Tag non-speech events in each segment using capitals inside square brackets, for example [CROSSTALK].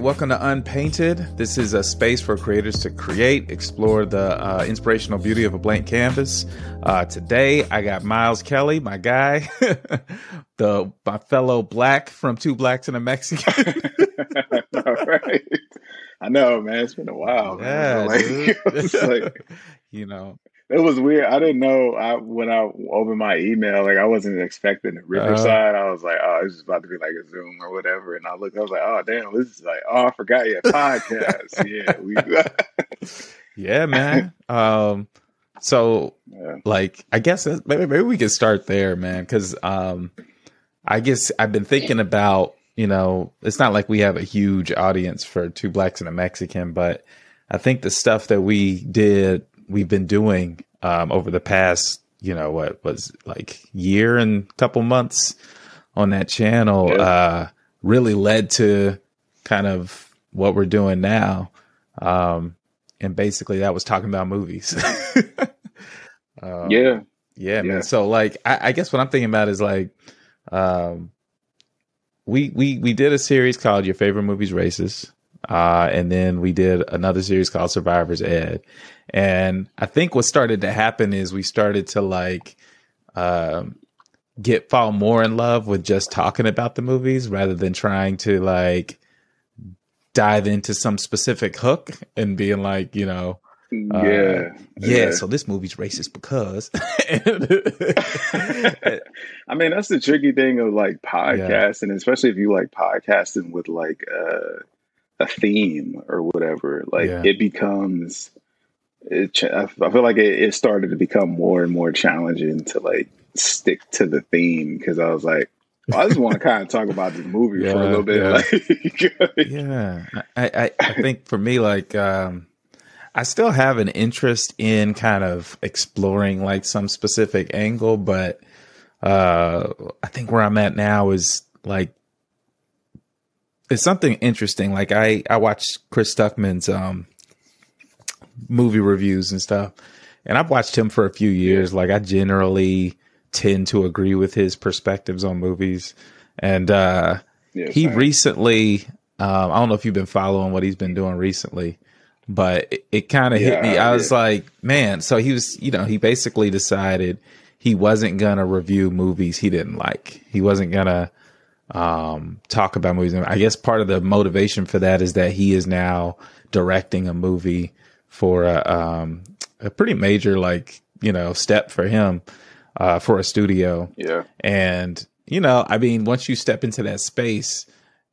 welcome to Unpainted. This is a space for creators to create, explore the uh, inspirational beauty of a blank canvas. Uh, today, I got Miles Kelly, my guy, [LAUGHS] the my fellow black from Two Blacks and a Mexican. [LAUGHS] All right. I know, man. It's been a while. Yeah. Like, dude. [LAUGHS] like you know, it was weird. I didn't know. I when I opened my email, like I wasn't expecting a Riverside. I was like, oh, it's just about to be like a Zoom or whatever. And I looked, I was like, oh, damn, this is like, oh, I forgot your podcast. [LAUGHS] yeah, we. [LAUGHS] yeah, man. Um, so yeah. like i guess maybe, maybe we could start there man because um i guess i've been thinking about you know it's not like we have a huge audience for two blacks and a mexican but i think the stuff that we did we've been doing um over the past you know what was like year and couple months on that channel Yeah. uh really led to kind of what we're doing now. Um and basically that was talking about movies. [LAUGHS] Um, yeah, yeah, man. So like, I, I guess what I'm thinking about is like, um, we we we did a series called Your Favorite Movie's Racist, uh, and then we did another series called Survivor's Ed, and I think what started to happen is we started to like, um, get fall more in love with just talking about the movies rather than trying to like dive into some specific hook and being like, you know, uh, yeah, yeah, so this movie's racist because [LAUGHS] I mean, that's the tricky thing of like podcasting, especially if you like podcasting with like uh, a theme or whatever. Like Yeah. it becomes, it, I I feel like it, it started to become more and more challenging to like stick to the theme because I was like, well, I just want to [LAUGHS] kind of talk about this movie for a little bit. yeah. [LAUGHS] Like, yeah, I, I I think for me like um I still have an interest in kind of exploring like some specific angle, but uh I think where I'm at now is like it's something interesting. Like I I watched Chris Stuckman's um movie reviews and stuff. And I've watched him for a few years. Like I generally tend to agree with his perspectives on movies. And uh yeah, he recently um, i don't know if you've been following what he's been doing recently but it, it kind of hit me i was like man so he was you know he basically decided he wasn't gonna review movies he didn't like he wasn't gonna um, talk about movies i guess part of the motivation for that is that he is now directing a movie for a, um, a pretty major like you know step for him uh, for a studio yeah, and you know, I mean, once you step into that space,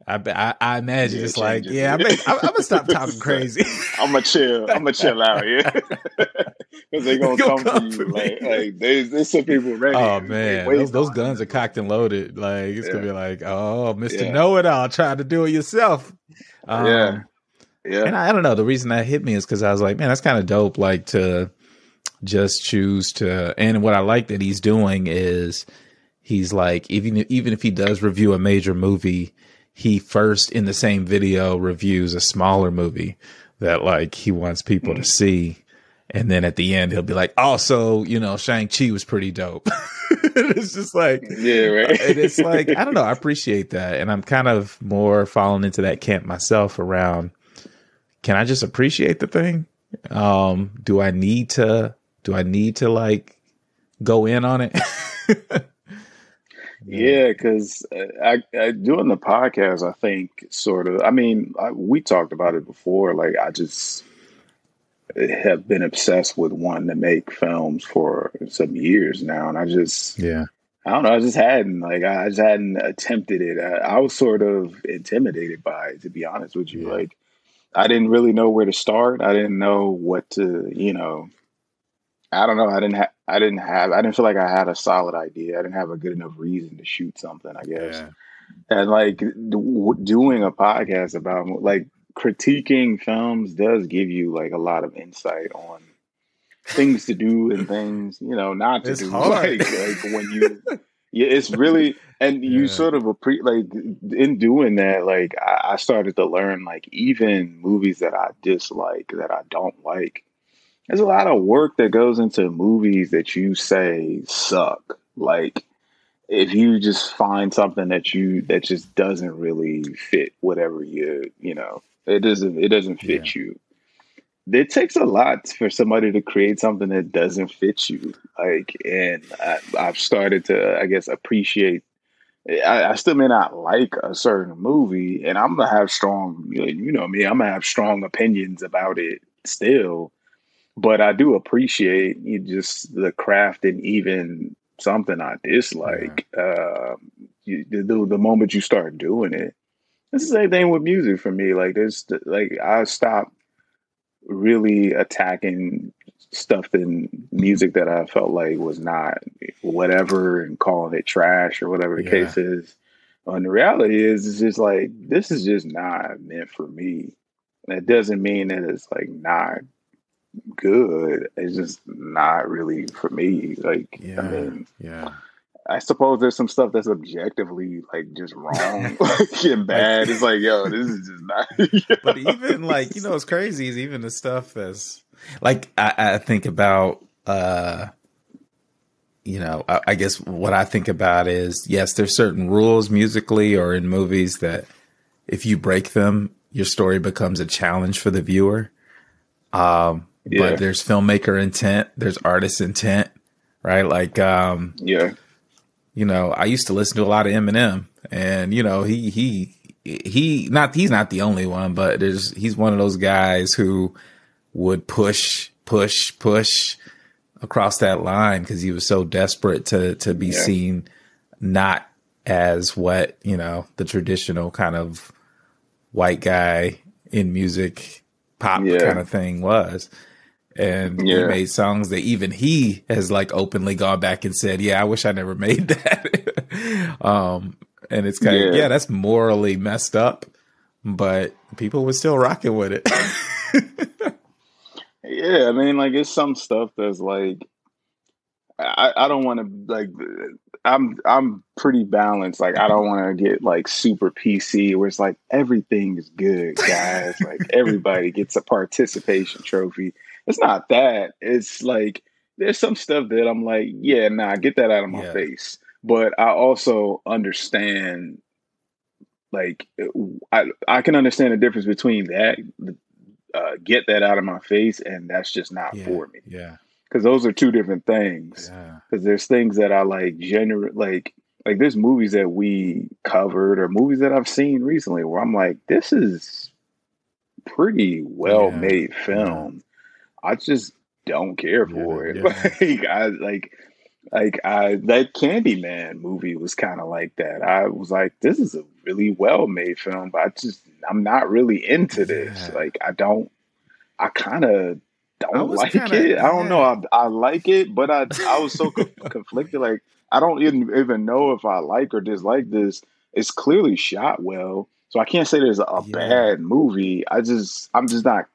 I I, I imagine Yeah, it's it like, yeah, I mean, I'm, I'm gonna stop [LAUGHS] talking crazy. I'm gonna chill. I'm gonna chill out here [LAUGHS] [LAUGHS] because they gonna, gonna come, come for you. me. Like, like there's, there's some people ready. oh man, those those guns are cocked and loaded. Like it's gonna be like, oh, Mister Yeah. Know It All, try to do it yourself. Um, Yeah. Yeah, And I, I don't know. The reason that hit me is because I was like, man, that's kind of dope. Like to just choose to. And what I like that he's doing is he's like, even even if he does review a major movie, he first in the same video reviews a smaller movie that like he wants people to mm. see. And then at the end, he'll be like, also, you know, Shang-Chi was pretty dope. [LAUGHS] it's just like, yeah, right. it's like I don't know. I appreciate that, and I'm kind of more falling into that camp myself. Around, can I just appreciate the thing? Um, do I need to? Do I need to like go in on it? [LAUGHS] Yeah, because I, I doing the podcast, I think sort of. I mean, I, we talked about it before. Like, I just have been obsessed with wanting to make films for some years now, and I just, yeah, I don't know, I just hadn't like, I just hadn't attempted it. I, I was sort of intimidated by it, to be honest with you. Yeah. Like, I didn't really know where to start. I didn't know what to, you know. I don't know. I didn't have. I didn't have. I didn't feel like I had a solid idea. I didn't have a good enough reason to shoot something. I guess. yeah, And like doing a podcast about like critiquing films does give you like a lot of insight on things to do and things you know not to It's do. [LAUGHS] hard. Like, like when you, [LAUGHS] yeah, it's really and [LAUGHS] you Yeah. sort of appre- like in doing that. Like I, I started to learn like even movies that I dislike that I don't like. There's a lot of work that goes into movies that you say suck. Like if you just find something that you that just doesn't really fit whatever you you know it doesn't it doesn't fit yeah. you it takes a lot for somebody to create something that doesn't fit you. Like and I, have started to i guess appreciate I, I, still may not like a certain movie and i'm gonna have strong you know me i'm gonna have strong opinions about it still. But i do appreciate you just the craft and even something i dislike uh, you, the, the moment you start doing it. It's the same thing with music for me. Like there's like i stop really attacking stuff in music that I felt like was not whatever and calling it trash or whatever the yeah. case is. And the reality is, it's just like this is just not meant for me. That doesn't mean that it's like not good. It's just not really for me. Like, yeah, I mean, yeah. I suppose there's some stuff that's objectively like just wrong [LAUGHS] and bad. It's like, yo, this is just not. [LAUGHS] but even like, you know, it's crazy is even the stuff that's like I, I think about uh you know, I, I, guess what I think about is yes, there's certain rules musically or in movies that if you break them, your story becomes a challenge for the viewer. Um, yeah. but there's filmmaker intent, there's artist intent, right? Like, um, yeah, you know, I used to listen to a lot of Eminem, and you know, he he he not he's not the only one, but there's he's one of those guys who would push, push, push across that line because he was so desperate to to be yeah. seen not as what you know the traditional kind of white guy in music pop yeah. kind of thing was and yeah. he made songs that even he has like openly gone back and said yeah i wish i never [LAUGHS] made that um and it's kind of yeah. yeah that's morally messed up but people were still rocking with it [LAUGHS] Yeah, I mean, like it's some stuff that's like I, I don't want to like I'm I'm pretty balanced. Like I don't want to get like super PC where it's like everything is good, guys. like everybody gets a participation trophy. It's not that. It's like there's some stuff that I'm like, yeah, nah, get that out of my yeah. face. But I also understand like I I can understand the difference between that uh, get that out of my face, and that's just not yeah, for me. Yeah, because those are two different things. Because yeah. there's things that I like, genuine, like like there's movies that we covered or movies that I've seen recently where I'm like, this is pretty well made film. I just don't care for it. [LAUGHS] Like I like like I that Candyman movie was kind of like that. I was like, this is a really well made film, but I just I'm not really into this. Yeah. Like I don't I kind of don't like kinda, it. I don't know. I, I like it, but I I was so [LAUGHS] conflicted. Like I don't even even know if I like or dislike this. It's clearly shot well, so I can't say there's a, a yeah. bad movie. I just I'm just not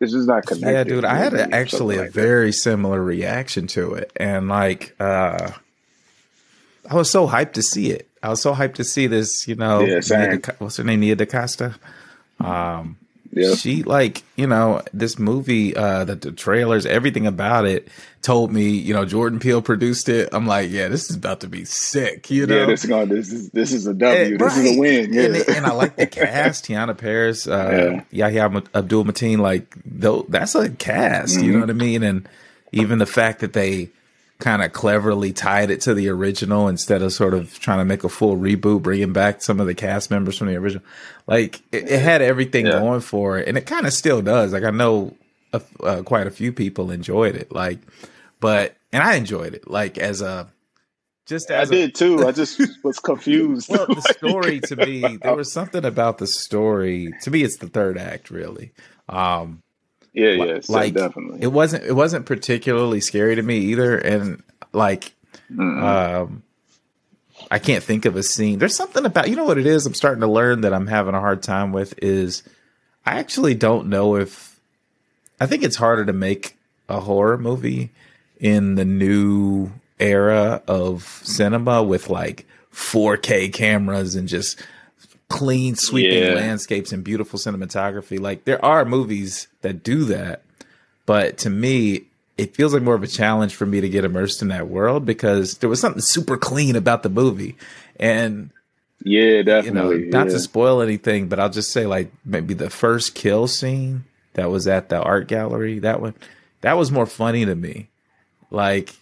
it's just not connected. Yeah, dude, I had a, actually a very that. similar reaction to it, and like, uh I was so hyped to see it. I was so hyped to see this. You know, yeah, Nia what's her name, Nia DaCosta. Um, yeah. She like, you know, this movie, uh, the, the, trailers, everything about it told me, you know, Jordan Peele produced it. I'm like, yeah, this is about to be sick, you know? Yeah, this is going, this is, this is a W. And, this right. is a win. Yeah. And, and, I like the cast, Teyonah Parris, uh, [LAUGHS] yeah. Yahya Abdul Mateen, like, though, that's a cast, mm-hmm. you know what I mean? And even the fact that they, kind of cleverly tied it to the original instead of sort of trying to make a full reboot, bringing back some of the cast members from the original. Like it, it had everything yeah. going for it, and it kind of still does. Like I know a, uh, quite a few people enjoyed it. Like, but and I enjoyed it. Like as a just as I did too. I just [LAUGHS] was confused. well, the [LAUGHS] story to me, there was something about the story. To me, it's the third act, really. Um, yeah, yeah, like definitely. It wasn't it wasn't particularly scary to me either, and like, mm um, I can't think of a scene. There's something about you know what it is. I'm starting to learn that I'm having a hard time with is I actually don't know if I think it's harder to make a horror movie in the new era of cinema with like 4K cameras and just clean sweeping yeah. landscapes and beautiful cinematography. Like there are movies that do that, but to me, it feels like more of a challenge for me to get immersed in that world because there was something super clean about the movie. And yeah, definitely. You know, not yeah. to spoil anything, but I'll just say like maybe the first kill scene that was at the art gallery, that one that was more funny to me. Like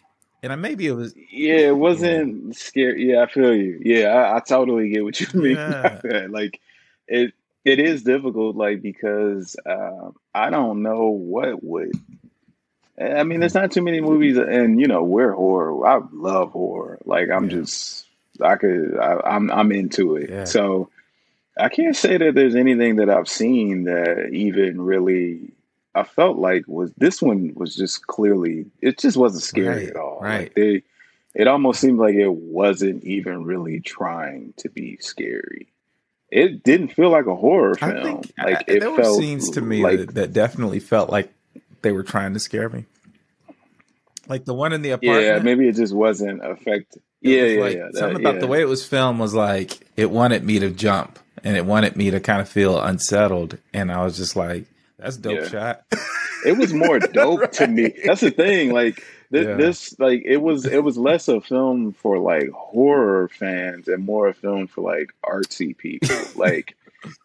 and I maybe it was Yeah, it wasn't yeah. scary. Yeah, I feel you. Yeah, I, I totally get what you [LAUGHS] mean. Yeah. like it it is difficult, like because uh, I don't know what would I mean, there's not too many movies, and you know, we're horror. I love horror. Like, I'm yeah. just, I could, I, am I'm, I'm into it. So, I can't say that there's anything that I've seen that even really, I felt like was this one was just clearly, it just wasn't scary right. at all. Right. Like they, it almost seemed like it wasn't even really trying to be scary. It didn't feel like a horror film. Think, like I, it there felt were scenes to me like, that, that definitely felt like they were trying to scare me. Like the one in the apartment. Yeah, maybe it just wasn't effective. Yeah, yeah, like, yeah. Something that, about yeah. the way it was filmed was like it wanted me to jump and it wanted me to kind of feel unsettled, and I was just like, "That's dope Yeah. shot." it was more [LAUGHS] dope to me. That's the thing. Like this, Yeah. this, like it was. It was less a film for like horror fans and more a film for like artsy people. [LAUGHS] like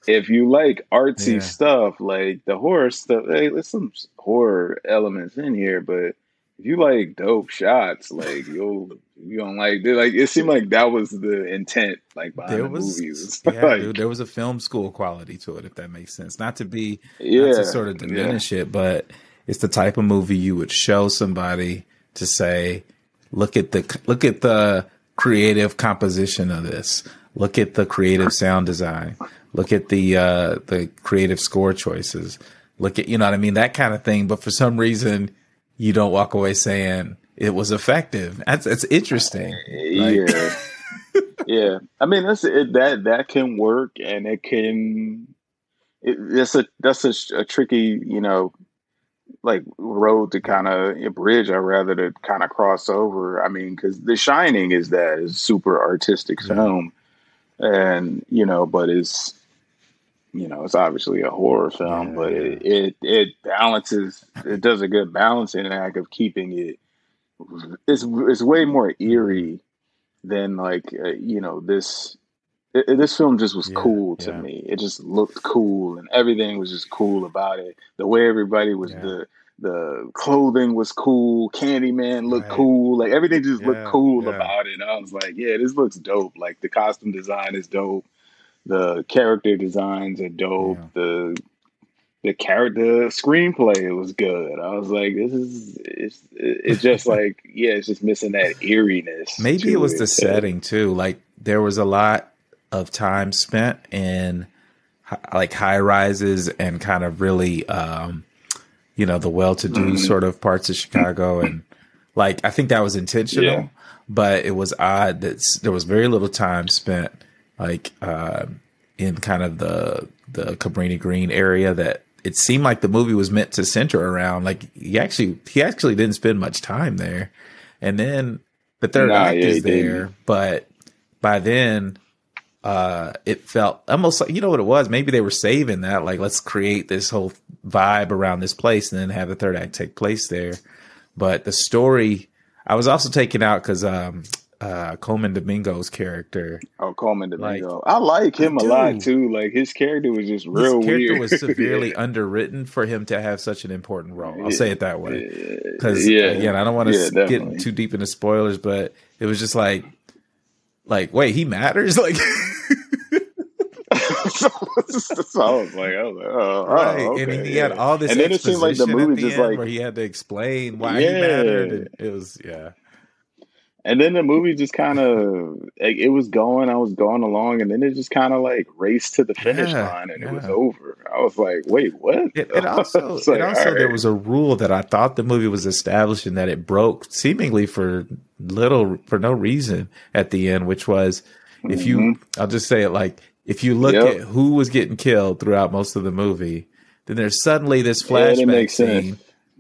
if you like artsy Yeah. stuff, like the horror stuff, hey, there's some horror elements in here, but if you like dope shots, like you'll you don't like like it seemed like that was the intent like behind there the was, movie. It was [LAUGHS] yeah, like, dude, there was a film school quality to it, if that makes sense. Not to be, yeah, to sort of yeah. diminish it, but it's the type of movie you would show somebody to say, "Look at the look at the creative composition of this. Look at the creative sound design. Look at the uh, the creative score choices. Look at you know what I mean, that kind of thing." But for some reason, you don't walk away saying it was effective. That's that's interesting. Like- yeah, yeah. I mean, that's it, that that can work, and it can. It, that's a that's a, a tricky, you know, like road to kind of a bridge. I rather to kind of cross over. I mean, because The Shining is that is super artistic Yeah. film, and you know, but it's you know, it's obviously a horror film, Yeah, but yeah. it, it it balances. It does a good balancing act of keeping it. It's it's way more eerie than like uh, you know this. It, this film just was Yeah, cool to yeah. me. It just looked cool, and everything was just cool about it. The way everybody was Yeah. the the clothing was cool. Candyman looked Right. cool. Like everything just looked cool yeah. about it. I was like, yeah, this looks dope. Like the costume design is dope. The character designs are dope. Yeah. The the character screenplay was good. I was like, this is it's it's just [LAUGHS] like yeah, it's just missing that eeriness. Maybe it was the setting too. Like there was a lot of time spent in like high rises and kind of really, um, you know, the well-to-do Mhm. sort of parts of Chicago, and like I think that was intentional. Yeah. But it was odd that there was very little time spent like uh, in kind of the the Cabrini Green area that it seemed like the movie was meant to center around. Like he actually he actually didn't spend much time there, and then the third Nah, act yeah, is he didn't. there, but by then uh it felt almost like you know what it was maybe they were saving that like let's create this whole vibe around this place and then have the third act take place there but the story i was also taken out because um uh colman domingo's character Oh, Colman Like, Domingo. I like him a dude. lot too. Like his character was just real his character weird. was severely Yeah. [LAUGHS] underwritten for him to have such an important role i'll say it that way because yeah, again i don't want to yeah, get too deep into spoilers but it was just like like wait he matters [LAUGHS] like so, [LAUGHS] so I was like, I was like, oh, Right, oh, okay, and he yeah. had all this And then it seemed like the movie the just like where he had to explain why he mattered. And it was yeah, And then the movie just kind of like it was going, I was going along, and then it just kind of like raced to the finish Yeah, line, and it was over. I was like, wait, what? it, it also [LAUGHS] like, it also all there was a rule that I thought the movie was establishing that it broke seemingly for little for no reason at the end, which was if you Mhm. I'll just say it like if you look Yep. at who was getting killed throughout most of the movie, then there's suddenly this Yeah, flashback makes sense.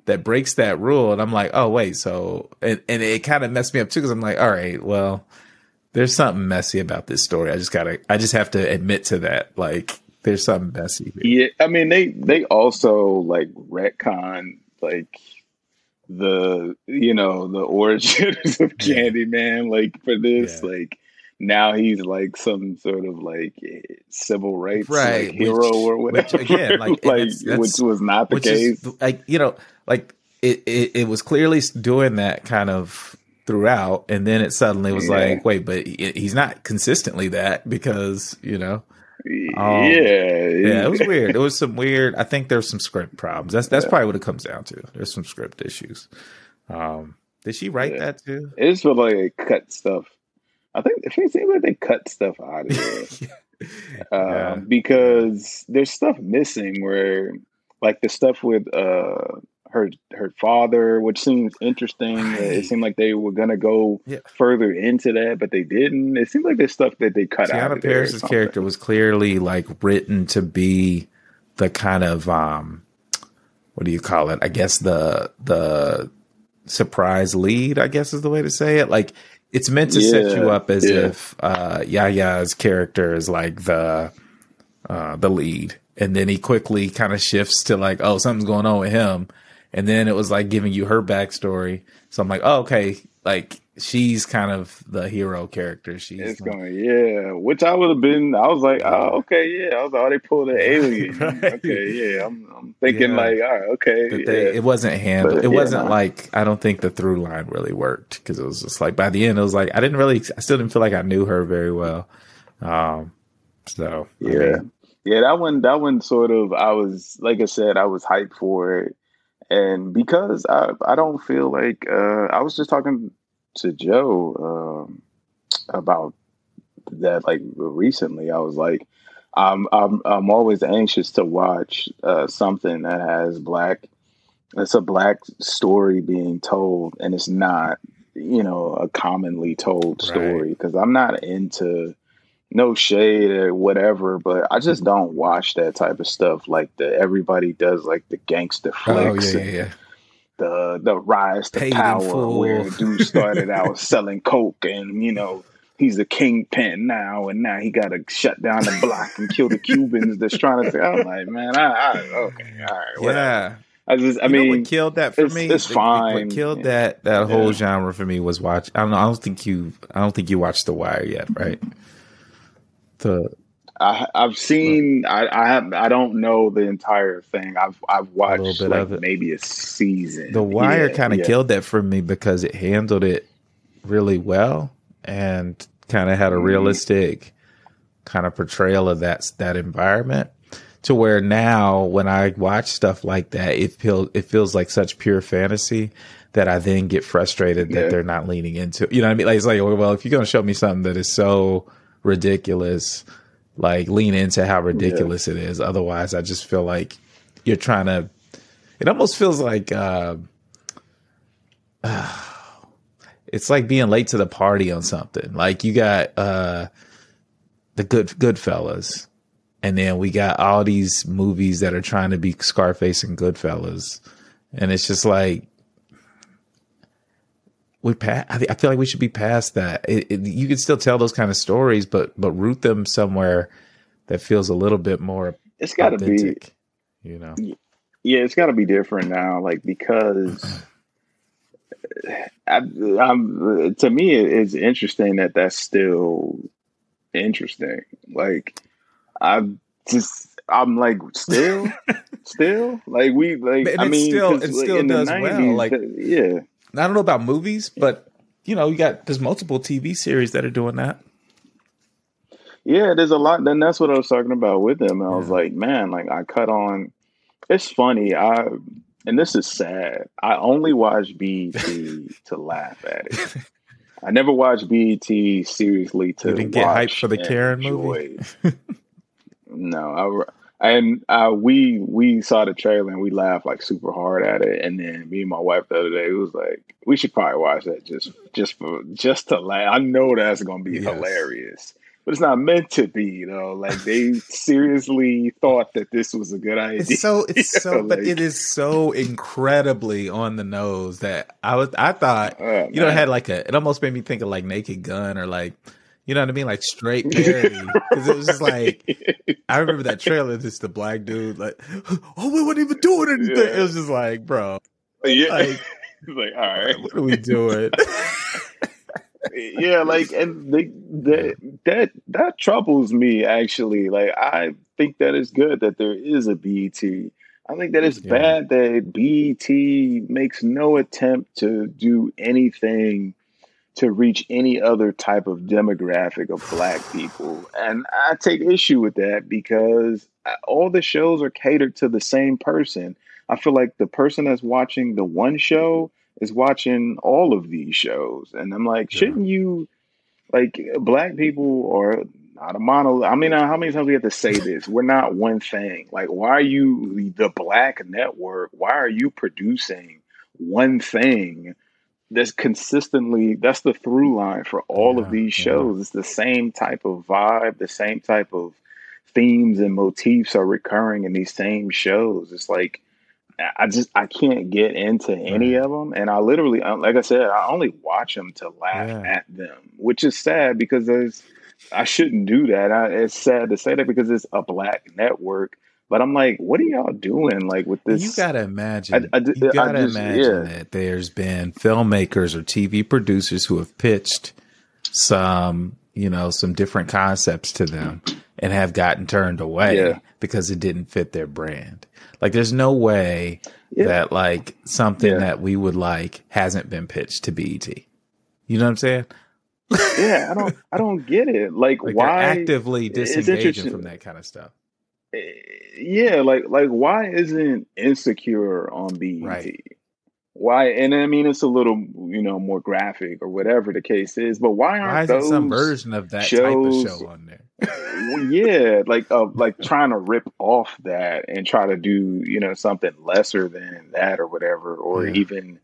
That breaks that rule, and I'm like, oh wait, so and and it kind of messed me up too because I'm like, all right, well, there's something messy about this story. I just gotta, I just have to admit to that. Like, there's something messy. Here. Yeah, I mean they they also like retcon like the you know the [LAUGHS] origins of Candyman. Like for this, yeah. like now he's like some sort of like civil rights right, like, hero which, or whatever. Which, again, like, [LAUGHS] like that's, that's, which was not the case. Is, like you know, like it, it, it was clearly doing that kind of throughout, and then it suddenly was yeah. like, wait, but he's not consistently that because you know. Um, yeah, yeah, it was weird. It [LAUGHS] was some weird. I think there's some script problems. That's that's yeah. probably what it comes down to. There's some script issues. Um, did she write yeah. that too? It just felt like it cut stuff. I think it seems like they cut stuff out of it um, because there's stuff missing where, like the stuff with uh, her her father, which seems interesting. Right. It seemed like they were gonna go yeah. further into that, but they didn't. It seemed like there's stuff that they cut Teyonah out. Parris's character was clearly like written to be the kind of um, what do you call it? I guess the the surprise lead. I guess is the way to say it. Like it's meant to yeah, set you up as yeah. if uh, Yahya's character is like the uh, the lead, and then he quickly kind of shifts to like, oh, something's going on with him, and then it was like giving you her backstory. So I'm like, oh, okay, like she's kind of the hero character. She's it's like, going, yeah. Which I would have been. I was like, oh, okay, yeah. I was like, oh, they pulled an [LAUGHS] alien. right. Okay, yeah. I'm, I'm thinking yeah. like, all right, okay. But they, it wasn't handled. But, it yeah, wasn't like I don't think the through line really worked because it was just like by the end, it was like I didn't really. I still didn't feel like I knew her very well. Um. So yeah. I mean, yeah, that one, that one sort of, I was, like I said, I was hyped for it and because I I don't feel like uh, I was just talking to Joe um, about that like recently. I was like, I'm I'm I'm always anxious to watch uh, something that has black. It's a black story being told, and it's not you know a commonly told story because right. I'm not into no shade or whatever, but I just mm-hmm. don't watch that type of stuff. Like the everybody does like the gangster flicks. Oh, yeah, yeah, yeah. The the rise to Paid power where dude started [LAUGHS] out selling coke and you know he's a kingpin now and now he got to shut down the block and kill the Cubans that's trying to say I'm like man I, I okay all right whatever. yeah I just, I you mean, what killed that for it's, me. It's fine. What killed yeah. that that whole genre for me was watch. I don't know. I don't think you. I don't think you watched The Wire yet, right? To I, have seen. I, I have. I don't know the entire thing. I've I've watched a little bit like of it. maybe a season. The Wire yeah, kind of yeah. killed that for me because it handled it really well and kind of had a mm-hmm. realistic kind of portrayal of that that environment. To where now, when I watch stuff like that, it feels it feels like such pure fantasy that I then get frustrated yeah. that they're not leaning into. You know what I mean? Like it's like, well, if you're going to show me something that is so ridiculous, like lean into how ridiculous yeah. it is. Otherwise, I just feel like you're trying to. It almost feels like uh, uh, [SIGHS] it's like being late to the party on something. Like you got uh, the good Goodfellas, and then we got all these movies that are trying to be Scarface and Goodfellas, and it's just like we pass, I, feel like we should be past that. It, it, you can still tell those kind of stories, but but root them somewhere that feels a little bit more. It's got to be, you know. Yeah, it's got to be different now, like because. [CLEARS THROAT] I, I'm, to me, it's interesting that that's still interesting. Like, I just, I'm like, still, [LAUGHS] still, like we, like, and I mean, still, it still does 90s, well. Like, uh, yeah, I don't know about movies, but you know, you got there's multiple TV series that are doing that. Yeah, there's a lot. Then that's what I was talking about with them. I yeah. was like, man, like I cut on. It's funny. I and this is sad. I only watch BET [LAUGHS] to laugh at it. I never watched BET seriously to. You didn't get hyped for the Karen movie. [LAUGHS] no, I and uh, we we saw the trailer and we laughed like super hard at it. And then me and my wife the other day it was like, we should probably watch that just just for just to laugh. I know that's gonna be yes. hilarious, but it's not meant to be. You know, like they seriously thought that this was a good idea. It's so [LAUGHS] it's so, like, but it is so incredibly on the nose that I was I thought oh, you know it had like a it almost made me think of like Naked Gun or like you know what I mean? Like straight [LAUGHS] parody. Because it was just like, I remember that trailer, just the black dude, like, [GASPS] oh, we weren't even doing anything. Yeah. It was just like, bro. Yeah. Like, [LAUGHS] like, all right, what are we doing? [LAUGHS] yeah, like, and they, that that that troubles me actually. Like, I think that it's good that there is a BET. I think that it's yeah. bad that BET makes no attempt to do anything to reach any other type of demographic of black people. And I take issue with that because uh, all the shows are catered to the same person. I feel like the person that's watching the one show is watching all of these shows. And I'm like, yeah. shouldn't you like black people are not a mono I mean how many times we have to say this? We're not one thing. Like why are you the black network? Why are you producing one thing that's consistently that's the through line for all yeah, of these shows. Yeah. It's the same type of vibe, the same type of themes and motifs are recurring in these same shows. It's like I just I can't get into any of them, and I literally, like I said, I only watch them to laugh yeah. at them, which is sad because there's I shouldn't do that. I, it's sad to say that because it's a black network but I'm like, what are y'all doing? Like with this, you gotta imagine. I, I, you gotta just, imagine yeah. that there's been filmmakers or TV producers who have pitched some, you know, some different concepts to them and have gotten turned away yeah. because it didn't fit their brand. Like, there's no way yeah. that like something that we would like hasn't been pitched to BET. You know what I'm saying? yeah, I don't, I don't get it. Like, [LAUGHS] like why actively disengaging from that kind of stuff? Yeah, like like why isn't Insecure on BET? Right. Why? And I mean, it's a little you know more graphic or whatever the case is, but why aren't why those some version of that shows, type of show on there? [LAUGHS] well, yeah, like uh, like trying to rip off that and try to do you know something lesser than that or whatever, or yeah. even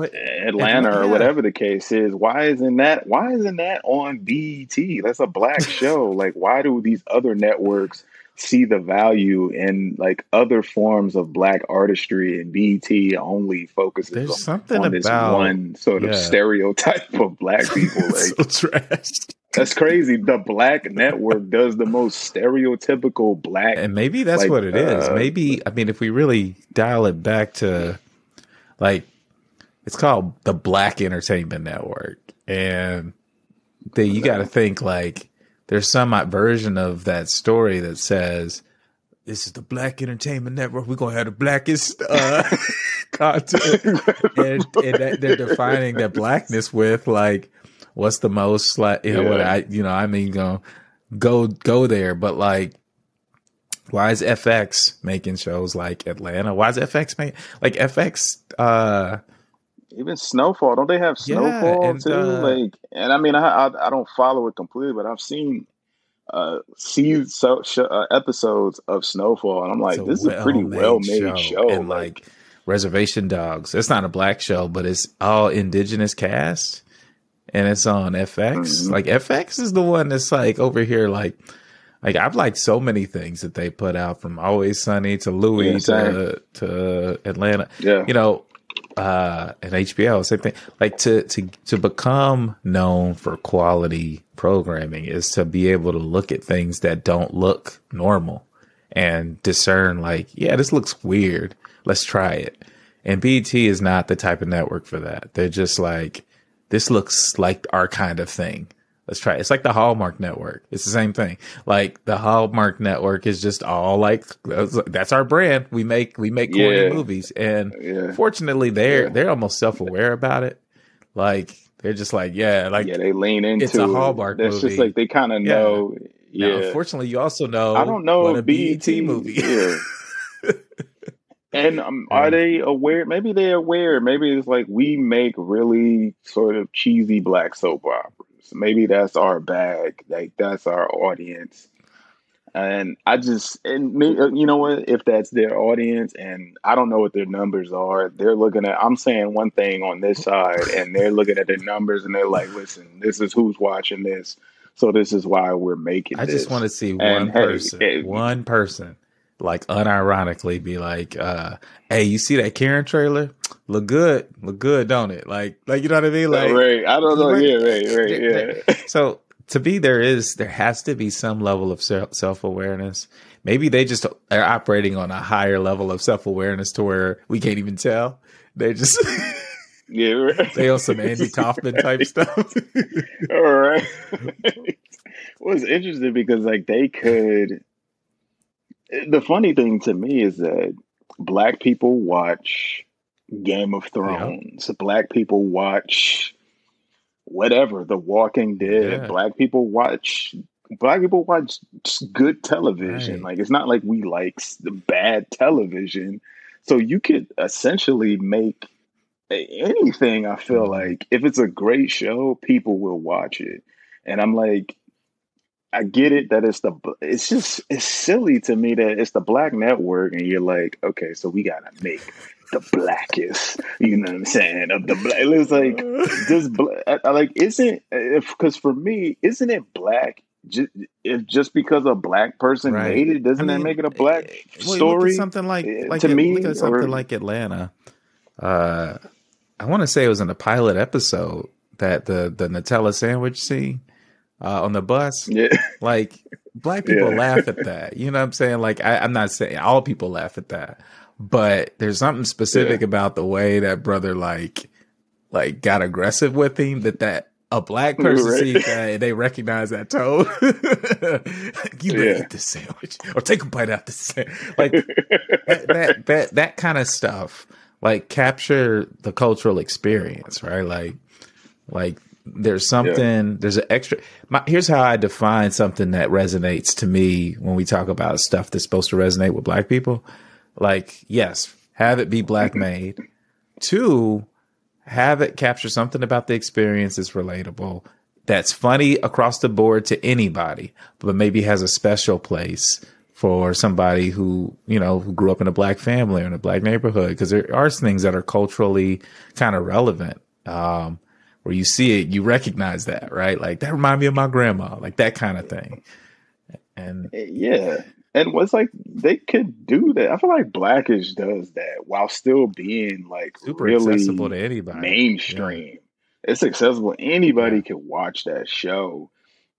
but Atlanta or whatever the case is. Why isn't that? Why isn't that on BET? That's a black [LAUGHS] show. like, why do these other networks? See the value in like other forms of black artistry and BET only focuses There's on, something on this about, one sort of stereotype of black [LAUGHS] people. Like so That's crazy. The black network does the most stereotypical black And maybe that's like, what it is. Uh, maybe I mean if we really dial it back to like it's called the Black Entertainment Network. And then you gotta think like there's some version of that story that says, "This is the Black Entertainment Network. We're gonna have the blackest uh, [LAUGHS] content," [LAUGHS] and, and they're defining that blackness with like, what's the most like you know yeah. what I you know I mean go go go there, but like why is FX making shows like Atlanta? Why is FX make like FX? uh even Snowfall, don't they have Snowfall yeah, and, too? Uh, like, and I mean, I, I, I don't follow it completely, but I've seen uh see so sh- uh, episodes of Snowfall, and I'm like, this is a pretty well made show. show. And like, like Reservation Dogs, it's not a black show, but it's all indigenous cast, and it's on FX. Mm-hmm. Like FX is the one that's like over here, like. Like I've liked so many things that they put out from Always Sunny to Louie yeah, to to Atlanta. Yeah. You know, uh, and HBO, same thing. Like to to to become known for quality programming is to be able to look at things that don't look normal and discern like, yeah, this looks weird. Let's try it. And BET is not the type of network for that. They're just like, this looks like our kind of thing. Let's try it. It's like the Hallmark Network. It's the same thing. Like the Hallmark Network is just all like that's our brand. We make we make corny yeah. movies, and yeah. fortunately, they're yeah. they're almost self aware about it. Like they're just like yeah, like yeah, they lean into it's a Hallmark it. It's just like they kind of know. Yeah. Now, unfortunately, you also know I don't know a BET, BET movie. [LAUGHS] And um, are they aware? Maybe they're aware. Maybe it's like we make really sort of cheesy black soap operas. Maybe that's our bag. Like that's our audience. And I just, and uh, you know what? If that's their audience, and I don't know what their numbers are, they're looking at. I'm saying one thing on this side, and they're looking at the numbers, and they're like, "Listen, this is who's watching this, so this is why we're making." I this. just want to see one and, person, hey, one person like unironically be like, uh, "Hey, you see that Karen trailer? Look good, look good, don't it? Like, like you know what I mean? Like, right? I don't know. Right, yeah, right, right, yeah. [LAUGHS] so to be there is there has to be some level of self awareness. Maybe they just are operating on a higher level of self awareness to where we can't even tell. They just [LAUGHS] Yeah, right. [LAUGHS] they on some Andy Kaufman type stuff. All right. What's interesting because like they could. The funny thing to me is that black people watch Game of Thrones. Yep. Black people watch whatever, The Walking Dead. Yeah. Black people watch black people watch good television. Right. Like it's not like we like the bad television. So you could essentially make anything. I feel mm-hmm. like if it's a great show, people will watch it. And I'm like, I get it that it's the it's just it's silly to me that it's the black network and you're like, okay, so we gotta make the blackest, you know what I'm saying, of the black. It's like [LAUGHS] this, I, like, isn't if because for me, isn't it black? Just, if just because a black person right. made it, doesn't I mean, that make it a black eh, story? something like, eh, like to it, me, something or, like Atlanta. Uh, I want to say it was in the pilot episode that the the Nutella sandwich scene uh, on the bus. Yeah, [LAUGHS] like black people yeah. laugh at that. You know what I'm saying? Like I, am not saying all people laugh at that, but there's something specific yeah. about the way that brother like like got aggressive with him that that a black person right. sees that they recognize that tone. [LAUGHS] you better yeah. eat this sandwich or take a bite out this sandwich. Like that, that, that, that kind of stuff, like capture the cultural experience, right? Like, like there's something, yeah. there's an extra. My, here's how I define something that resonates to me when we talk about stuff that's supposed to resonate with black people. Like, yes, have it be black made. [LAUGHS] Two, have it capture something about the experience that's relatable, that's funny across the board to anybody, but maybe has a special place for somebody who, you know, who grew up in a black family or in a black neighborhood. Cause there are things that are culturally kind of relevant. Um, where you see it, you recognize that, right? Like that remind me of my grandma, like that kind of thing. And yeah, and was like they could do that. I feel like Blackish does that while still being like super really accessible to anybody, mainstream. Yeah. It's accessible. Anybody yeah. can watch that show,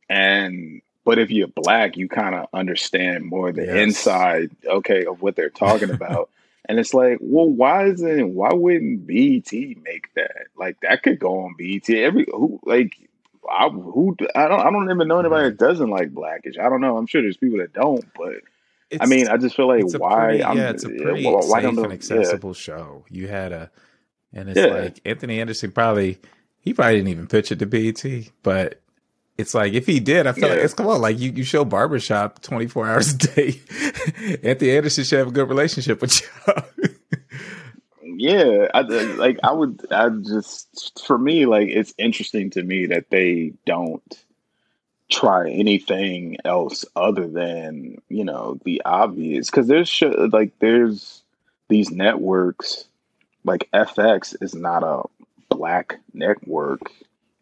and but if you're black, you kind of understand more the yes. inside, okay, of what they're talking [LAUGHS] about. And it's like, well, why isn't why wouldn't BET make that? Like that could go on BET. Every who like I, who I don't I don't even know anybody that mm-hmm. doesn't like Blackish. I don't know. I'm sure there's people that don't, but it's, I mean, I just feel like why? Pretty, yeah, it's a pretty why, why safe and accessible yeah. show. You had a, and it's yeah. like Anthony Anderson probably he probably didn't even pitch it to BET, but it's like if he did, I feel yeah. like it's come on, like you, you show barbershop 24 hours a day. [LAUGHS] Anthony Anderson should have a good relationship with you yeah, I, like I would, I just for me, like it's interesting to me that they don't try anything else other than you know the obvious because there's sh- like there's these networks like FX is not a black network,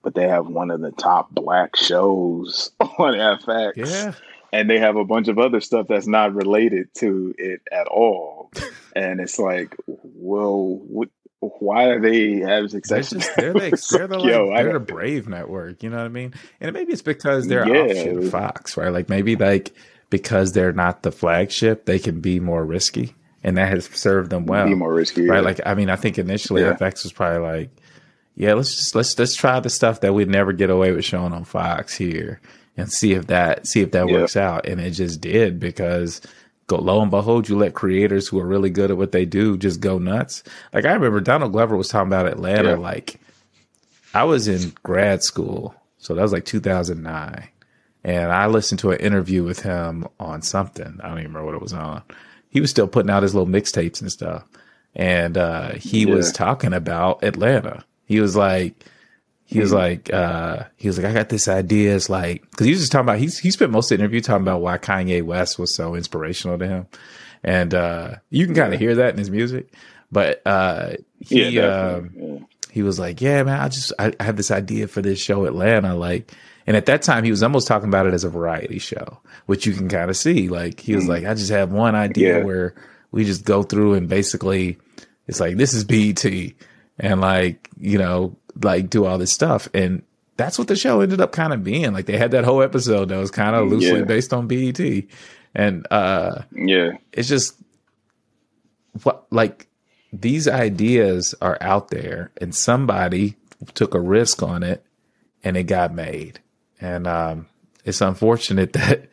but they have one of the top black shows [LAUGHS] on FX. Yeah. And they have a bunch of other stuff that's not related to it at all. and it's like, well, what, why are they having success? They're, just, they're, the, they're, the, [LAUGHS] like, Yo, they're the brave network, you know what I mean? And maybe it's because they're yeah. offshoot of Fox, right? Like maybe like because they're not the flagship, they can be more risky, and that has served them well. Be more risky, right? Yeah. Like I mean, I think initially yeah. FX was probably like, yeah, let's just let's let's try the stuff that we'd never get away with showing on Fox here, and see if that see if that works out, and it just did because go lo and behold, you let creators who are really good at what they do just go nuts. Like I remember Donald Glover was talking about Atlanta. Yeah. Like I was in grad school, so that was like 2009, and I listened to an interview with him on something. I don't even remember what it was on. He was still putting out his little mixtapes and stuff, and uh, he yeah. was talking about Atlanta. He was like he was hmm. like, uh, he was like, I got this idea. It's like, cause he was just talking about, he's, he spent most of the interview talking about why Kanye West was so inspirational to him. And, uh, you can kind of hear that in his music, but, uh, he, yeah, um, yeah. he was like, yeah, man, I just, I, I have this idea for this show, Atlanta. Like, and at that time, he was almost talking about it as a variety show, which you can kind of see. Like, he was mm. like, I just have one idea yeah. where we just go through and basically, it's like, this is BET. And like, you know, like do all this stuff. And that's what the show ended up kind of being. Like they had that whole episode that was kind of loosely yeah. based on BET. And uh yeah, it's just what like these ideas are out there and somebody took a risk on it and it got made. And um, it's unfortunate [LAUGHS] that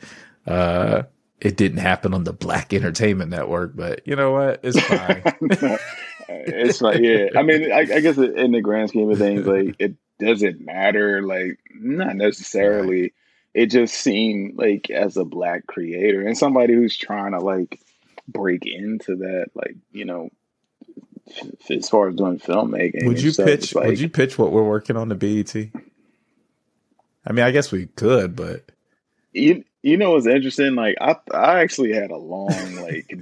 uh, it didn't happen on the Black Entertainment Network, but you know what? It's fine. [LAUGHS] [LAUGHS] it's like, yeah. I mean, I, I, guess in the grand scheme of things, like it doesn't matter. Like, not necessarily. Right. It just seemed like as a black creator and somebody who's trying to like break into that, like you know, as far as doing filmmaking. Would you stuff, pitch? like, would you pitch what we're working on the BET? I mean, I guess we could, but you you know what's interesting? Like I I actually had a long like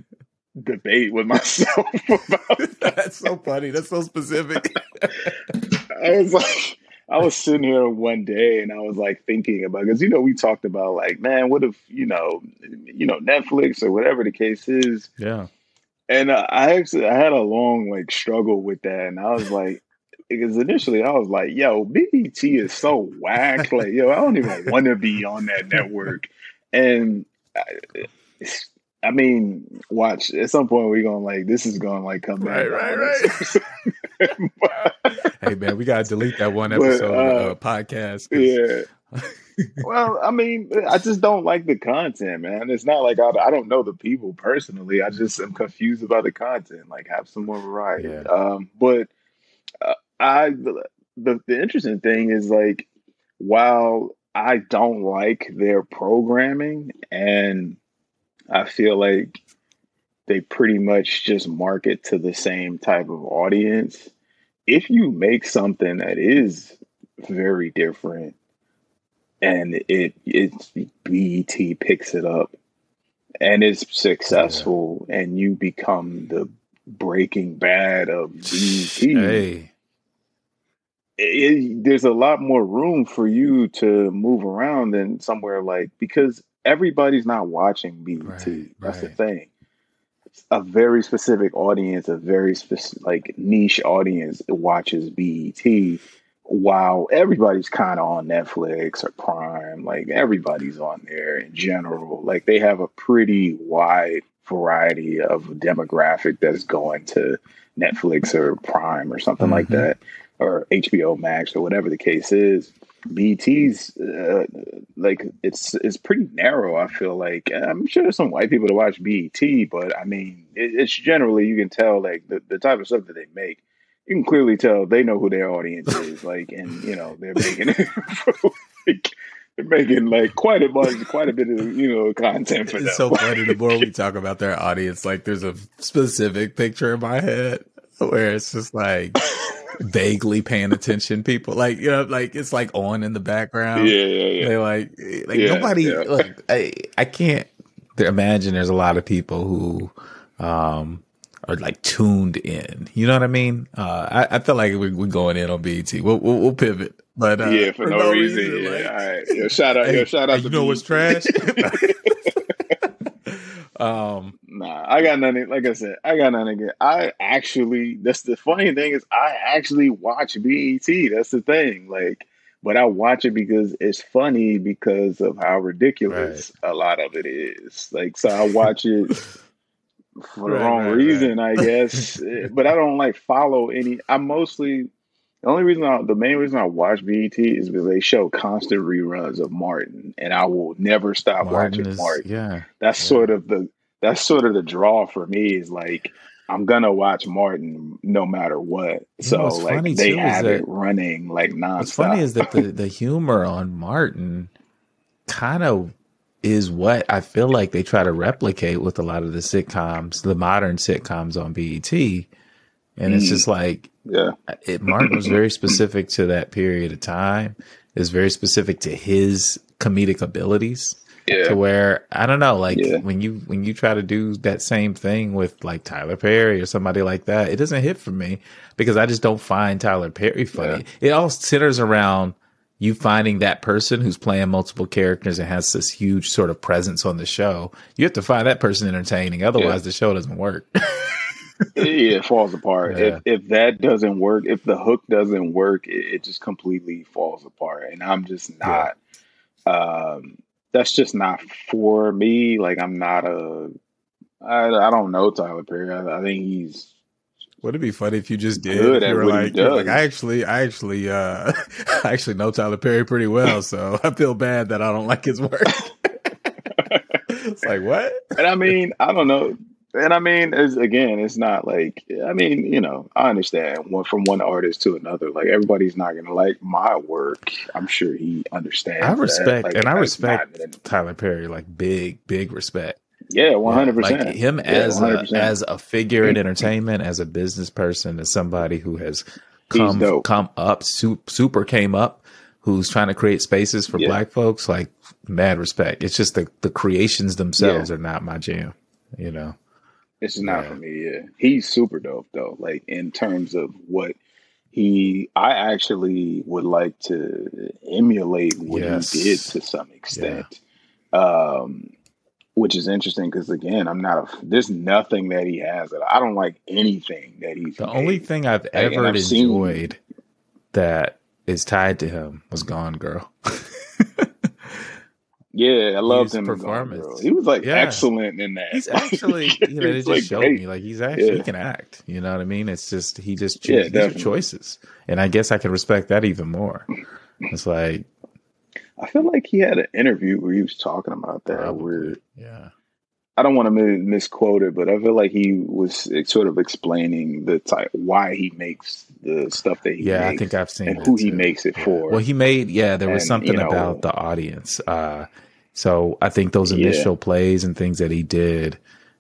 debate with myself [LAUGHS] about. [LAUGHS] That's so funny. That's so specific. I was like I was sitting here one day and I was like thinking about because you know we talked about like man what if you know you know Netflix or whatever the case is yeah and uh, I actually I had a long like struggle with that, and I was like, because initially I was like, "Yo, BET is so whack. Like, yo, I don't even want to be on that network." And I, I, mean, watch at some point we're gonna like this is gonna like come back. Right, right, right. [LAUGHS] hey man, we gotta delete that one episode but, uh, uh, podcast. Yeah [LAUGHS] well, I mean, I just don't like the content, man. It's not like I, I don't know the people personally. I just am confused about the content. Like, have some more variety. Yeah. Um, but uh, I, the, the interesting thing is like, while I don't like their programming, and I feel like they pretty much just market to the same type of audience. If you make something that is very different and it it BET picks it up and is successful, yeah. and you become the Breaking Bad of BET. Hey. It, there's a lot more room for you to move around than somewhere like because everybody's not watching BET. Right, That's right. the thing. A very specific audience, a very specific like niche audience watches BET while everybody's kind of on Netflix or Prime, like everybody's on there in general. Like they have a pretty wide variety of demographic that's going to Netflix or Prime or something mm-hmm. like that, or HBO Max or whatever the case is. BET's uh, like it's it's pretty narrow. I feel like I'm sure there's some white people to watch BET, but I mean it, it's generally you can tell like the, the type of stuff that they make you can clearly tell they know who their audience [LAUGHS] is, like, and you know they're making [LAUGHS] like, they're making like quite a bunch, quite a bit of you know content for it's them. so [LAUGHS] funny. The more we talk about their audience, like, there's a specific picture in my head where it's just like vaguely paying attention. People like you know, like it's like on in the background. Yeah, yeah, yeah. They like like yeah, nobody. Yeah. Like I, I can't imagine. There's a lot of people who. um are like tuned in. You know what I mean? Uh, I, I feel like we, are going in on BET. We'll, we'll, we'll pivot, but uh, yeah, for, for no, no, reason. reason yeah, like, all right. Yo, shout out, [LAUGHS] hey, yo, shout out. you know BET. what's trash? [LAUGHS] [LAUGHS] um, nah, I got nothing. Like I said, I got nothing. Again. I actually, that's the funny thing is, I actually watch BET. That's the thing. Like, but I watch it because it's funny because of how ridiculous right. a lot of it is. Like, so I watch it [LAUGHS] for the wrong right, reason, right. I [LAUGHS] guess. Eh, but I don't like follow any. I mostly the only reason, I, the main reason I watch BET is because they show constant reruns of Martin, and I will never stop Martin watching is, Martin. Yeah, that's yeah. sort of the that's sort of the draw for me. Is like I'm gonna watch Martin no matter what. So like they have it running like nonstop. What's funny is that the the humor on Martin kind of is what I feel like they try to replicate with a lot of the sitcoms, the modern sitcoms on BET. And mm. it's just like, yeah, it, Martin was very specific to that period of time. Is very specific to his comedic abilities. Yeah. To where I don't know, like yeah. when you when you try to do that same thing with like Tyler Perry or somebody like that, it doesn't hit for me because I just don't find Tyler Perry funny. Yeah. It all centers around you finding that person who's playing multiple characters and has this huge sort of presence on the show, you have to find that person entertaining. Otherwise, the show doesn't work. [LAUGHS] yeah, it falls apart. If if that doesn't work, if the hook doesn't work, it, it just completely falls apart. And I'm just not. Um, that's just not for me. Like I'm not a. I I don't know Tyler Perry. I, I think he's Would it be funny if you just did? Good you were like, you're like, I actually, I actually, uh, [LAUGHS] I actually know Tyler Perry pretty well, so I feel bad that I don't like his work. [LAUGHS] it's like what? And I mean, I don't know. And I mean, it's, again, it's not like I mean, you know, I understand one from one artist to another. Like everybody's not gonna like my work. I'm sure he understands. I respect like, and I respect Tyler Perry, like big, big respect. Yeah, one hundred percent. Like him as a, as a figure in entertainment, as a business person, as somebody who has come come up, super came up, who's trying to create spaces for yeah. Black folks. Like mad respect. It's just the the creations themselves yeah. are not my jam. You know. It's not yeah. for me. Yeah, he's super dope though. Like in terms of what he, I actually would like to emulate what yes. he did to some extent. Yeah. Um, which is interesting because again, I'm not a. There's nothing that he has that I don't like anything that he's. The made. only thing I've ever I've enjoyed seen, that is tied to him was Gone Girl. [LAUGHS] Yeah, I loved him performance. He was like yeah. excellent in that. He's [LAUGHS] actually, you know, it just like showed me like he's actually yeah. he can act. You know what I mean? It's just he just chooses yeah, choices, and I guess I can respect that even more. It's like I feel like he had an interview where he was talking about that. Probably. Where yeah, I don't want to misquote it, but I feel like he was sort of explaining the type why he makes the stuff that he yeah, I think I've seen and who he makes it for. Well, he made yeah, there was and, something you know, about the audience. Uh, so I think those initial yeah. plays and things that he did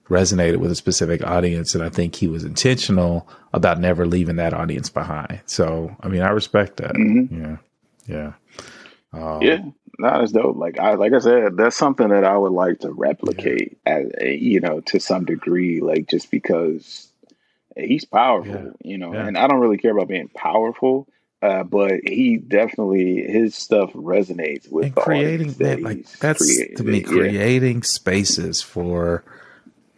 resonated with a specific audience. And I think he was intentional about never leaving that audience behind. So, I mean, I respect that. Mm-hmm. Yeah. Yeah. Um, yeah. No, that's dope. Like I, like I said, that's something that I would like to replicate yeah. at, you know, to some degree, like just because he's powerful, yeah. you know, and I don't really care about being powerful. Uh, but he definitely his stuff resonates with and creating that, like that's created. to me creating spaces for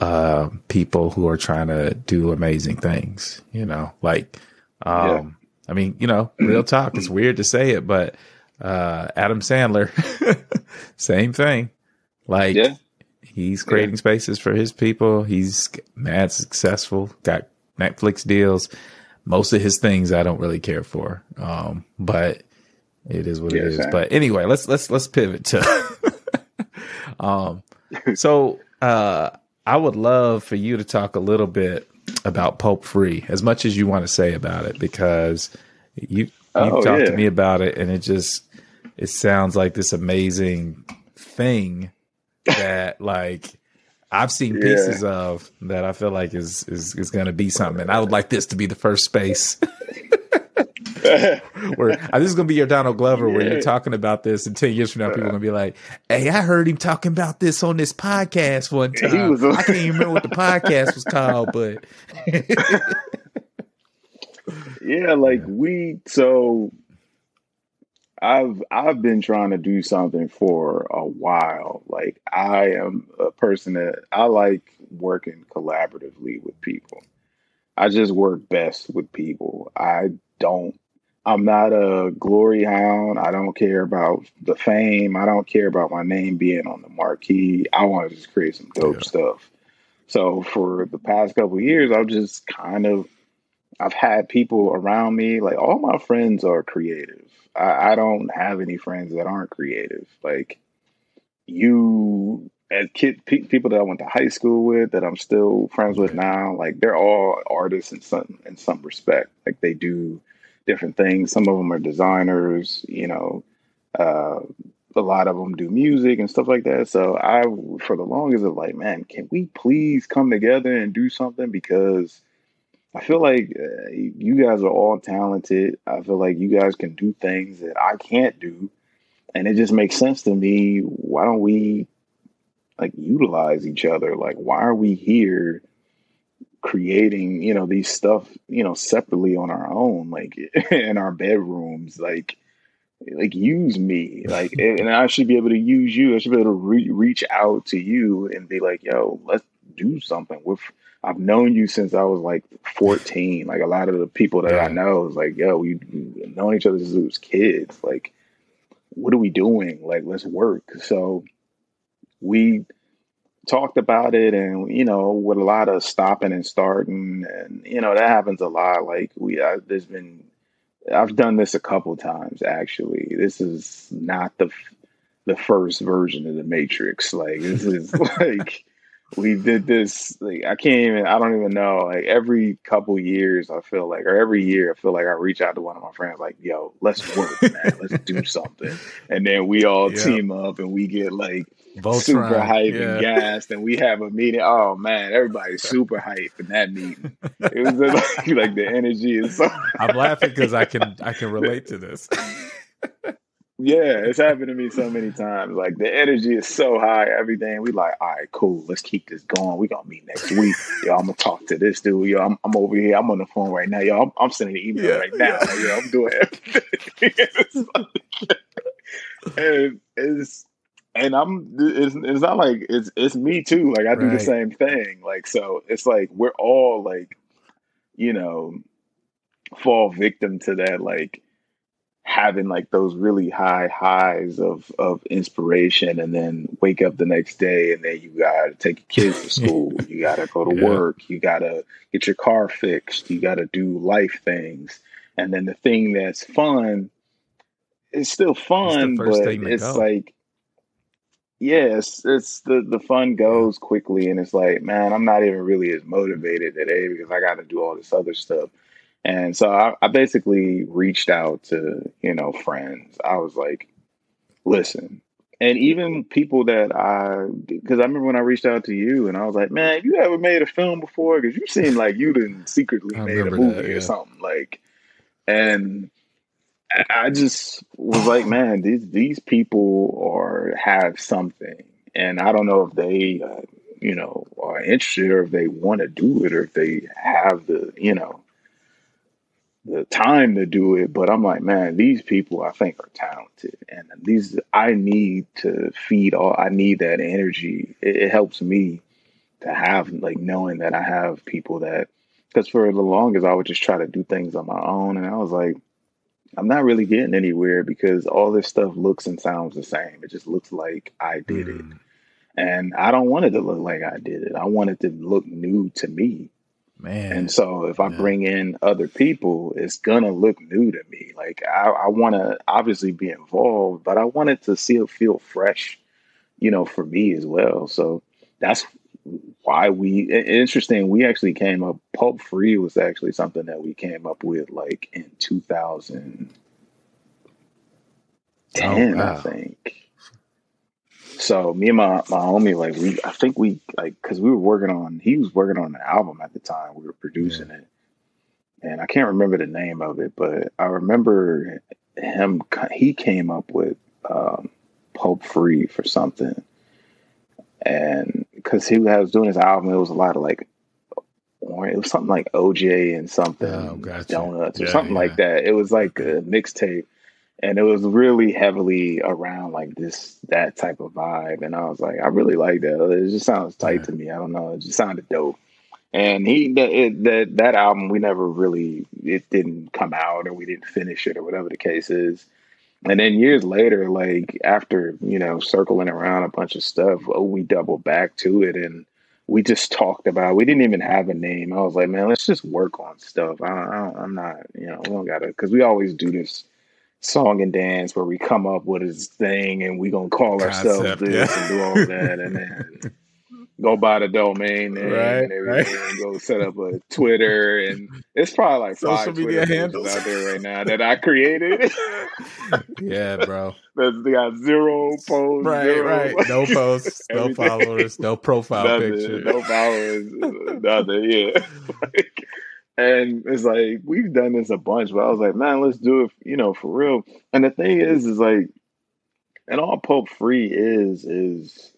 uh, people who are trying to do amazing things. You know, like um, yeah. I mean, you know, real talk. It's weird to say it, but uh, Adam Sandler, [LAUGHS] same thing. Like yeah. he's creating yeah. spaces for his people. He's mad successful. Got Netflix deals most of his things I don't really care for. Um, but it is what yeah, it is. Same. But anyway, let's let's let's pivot to [LAUGHS] um so uh I would love for you to talk a little bit about Pulp Free, as much as you want to say about it, because you you oh, talked yeah. to me about it and it just it sounds like this amazing thing that like I've seen pieces of that I feel like is is is going to be something. And I would like this to be the first space. [LAUGHS] where uh, this is gonna be your Donald Glover, yeah. where you're talking about this, and ten years from now, people are gonna be like, "Hey, I heard him talking about this on this podcast one time. Was, I can't even remember what the podcast was called, but [LAUGHS] yeah, like we so I've I've been trying to do something for a while. Like I am a person that I like working collaboratively with people. I just work best with people. I don't I'm not a glory hound. I don't care about the fame. I don't care about my name being on the marquee. I want to just create some dope yeah. stuff. So for the past couple years, I've just kind of I've had people around me, like all my friends are creative. I, I don't have any friends that aren't creative. Like you, as kid, pe- people that I went to high school with, that I'm still friends with now, like they're all artists in some in some respect. Like they do different things. Some of them are designers. You know, uh, a lot of them do music and stuff like that. So I, for the longest of like, man, can we please come together and do something because I feel like uh, you guys are all talented. I feel like you guys can do things that I can't do. And it just makes sense to me. Why don't we like utilize each other? Like, why are we here creating, you know, these stuff, you know, separately on our own, like [LAUGHS] in our bedrooms? Like, like use me like [LAUGHS] and i should be able to use you i should be able to re- reach out to you and be like yo let's do something with I've known you since I was like 14. Like a lot of the people that yeah. I know is like, yo, we known each other since we was kids. Like, what are we doing? Like, let's work. So we talked about it and you know with a lot of stopping and starting and you know that happens a lot like we I, there's been i've done this a couple times actually this is not the the first version of the matrix like this is [LAUGHS] like we did this like i can't even i don't even know like every couple years i feel like or every year i feel like i reach out to one of my friends like yo let's work man let's do [LAUGHS] something and then we all yeah. team up and we get like Voltron, super hype yeah. and gassed, and we have a meeting. Oh man, everybody's [LAUGHS] super hype in that meeting. It was like, like the energy is so. I'm laughing because I can I can relate to this. [LAUGHS] Yeah, it's happened to me so many times. Like the energy is so high, everything. We like, all right, cool. Let's keep this going. We gonna meet next week. Yo, I'm gonna talk to this dude. Yo, I'm, I'm over here. I'm on the phone right now. Yo, I'm, I'm sending an email yeah, right now. Yeah. Yo, I'm doing everything. [LAUGHS] and it's and I'm it's, it's not like it's it's me too. Like I do right. the same thing. Like so, it's like we're all like, you know, fall victim to that. Like having like those really high highs of of inspiration and then wake up the next day and then you gotta take your kids to [LAUGHS] school you gotta go to yeah. work you gotta get your car fixed you gotta do life things and then the thing that's fun is still fun but it's go. like yes it's the the fun goes quickly and it's like man i'm not even really as motivated today because i gotta do all this other stuff and so I, I basically reached out to, you know, friends. I was like, listen, and even people that I, because I remember when I reached out to you and I was like, man, you ever made a film before? Because you seem like you didn't secretly made a movie that, yeah. or something like, and I just was like, man, these these people are have something, and I don't know if they, uh, you know, are interested or if they want to do it or if they have the, you know, the time to do it, but I'm like, man, these people I think are talented, and these I need to feed all. I need that energy. It, it helps me to have like knowing that I have people that because for the longest I would just try to do things on my own, and I was like, I'm not really getting anywhere because all this stuff looks and sounds the same. It just looks like I did mm. it, and I don't want it to look like I did it. I want it to look new to me. Man. And so if I bring in other people, it's gonna look new to me. Like I, I wanna obviously be involved, but I want it to still feel fresh, you know, for me as well. So that's why we interesting. We actually came up pulp free was actually something that we came up with like in 2010, oh, wow. I think. So me and my my homie, like we, I think we like because we were working on. He was working on an album at the time. We were producing yeah. it, and I can't remember the name of it, but I remember him. He came up with um, Pulp Free for something, and because he was doing his album, it was a lot of like or it was something like OJ and something oh, gotcha. donuts or yeah, something yeah. like that. It was like a mixtape and it was really heavily around like this that type of vibe. And i was like i really like that. It just sounds tight yeah. to me. I don't know. It just sounded dope. And he that it, that that album we never really it didn't come out or we didn't finish it or whatever the case is. And then years later like after you know circling around a bunch of stuff oh, we doubled back to it and we just talked about we didn't even have a name. I was like man let's just work on stuff. I, I, i'm not you know we don't gotta because we always do this song and dance where we come up with this thing and we gonna call Concept, ourselves this yeah. and do all that and then [LAUGHS] go buy the domain and, right, and everything right. and go set up a Twitter and it's probably like Social five media Twitter handles out there right now that I created. [LAUGHS] yeah, bro. [LAUGHS] That's they got zero posts. Right, zero, right. No posts, no followers, no profile nothing, picture. No followers, nothing, yeah. like, and it's like we've done this a bunch, but I was like, man, let's do it, you know, for real. And the thing is, is like, and all Pulp Free is is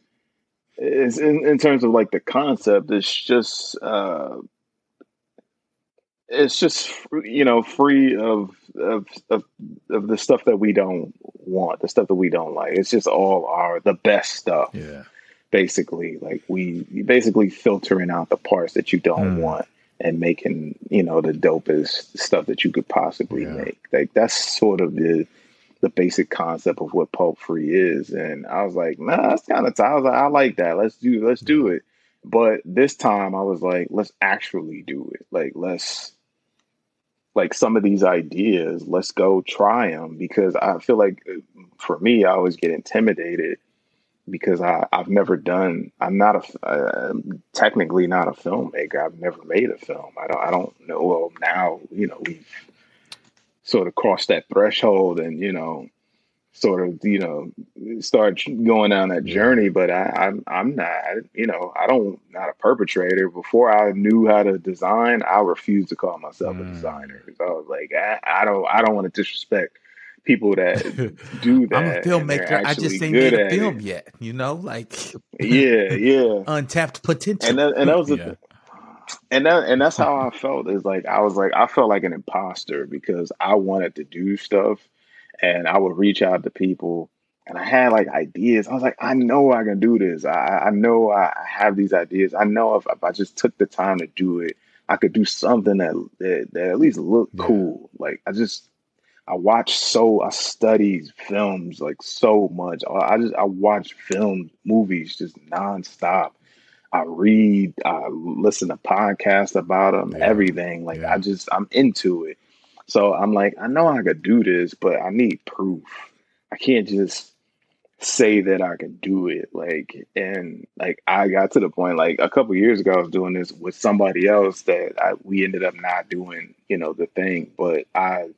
is in, in terms of like the concept, it's just uh it's just you know free of, of of of the stuff that we don't want, the stuff that we don't like. It's just all our the best stuff. Yeah. Basically, like we basically filtering out the parts that you don't mm. want and making you know the dopest stuff that you could possibly yeah. make. Like that's sort of the the basic concept of what pulp free is. And I was like, nah, that's kind of tight. I was like, I like that. Let's do let's do it. But this time I was like, let's actually do it. Like let's like some of these ideas, let's go try them because I feel like uh, for me, I always get intimidated because I, I've never done. I'm not a uh, technically not a filmmaker. I've never made a film. I don't. I don't know. Well, now you know we've sort of crossed that threshold, and you know, sort of you know start going down that journey. But I, I'm I'm not. You know, I don't not a perpetrator. Before I knew how to design, I refused to call myself mm. a designer. I was like, I, I don't. I don't want to disrespect people that [LAUGHS] do that. I'm a filmmaker. I just ain't made a film it. yet. You know, like yeah, yeah, [LAUGHS] untapped potential. And that, and that was yeah. and that and that's how [LAUGHS] I felt. Is like I was like I felt like an imposter because I wanted to do stuff, and I would reach out to people. And I had like ideas. I was like, I know I can do this. I, I know I have these ideas. I know if, if I just took the time to do it, I could do something that that, that at least looked yeah. cool. Like I just I watch so I study films like so much. I just I watch film movies just nonstop. I read, I listen to podcasts about them, yeah. everything. Like yeah. I just I'm into it. So I'm like, I know I could do this, but I need proof. I can't just say that I can do it. Like and like I got to the point like a couple years ago I was doing this with somebody else that I we ended up not doing, you know, the thing. But I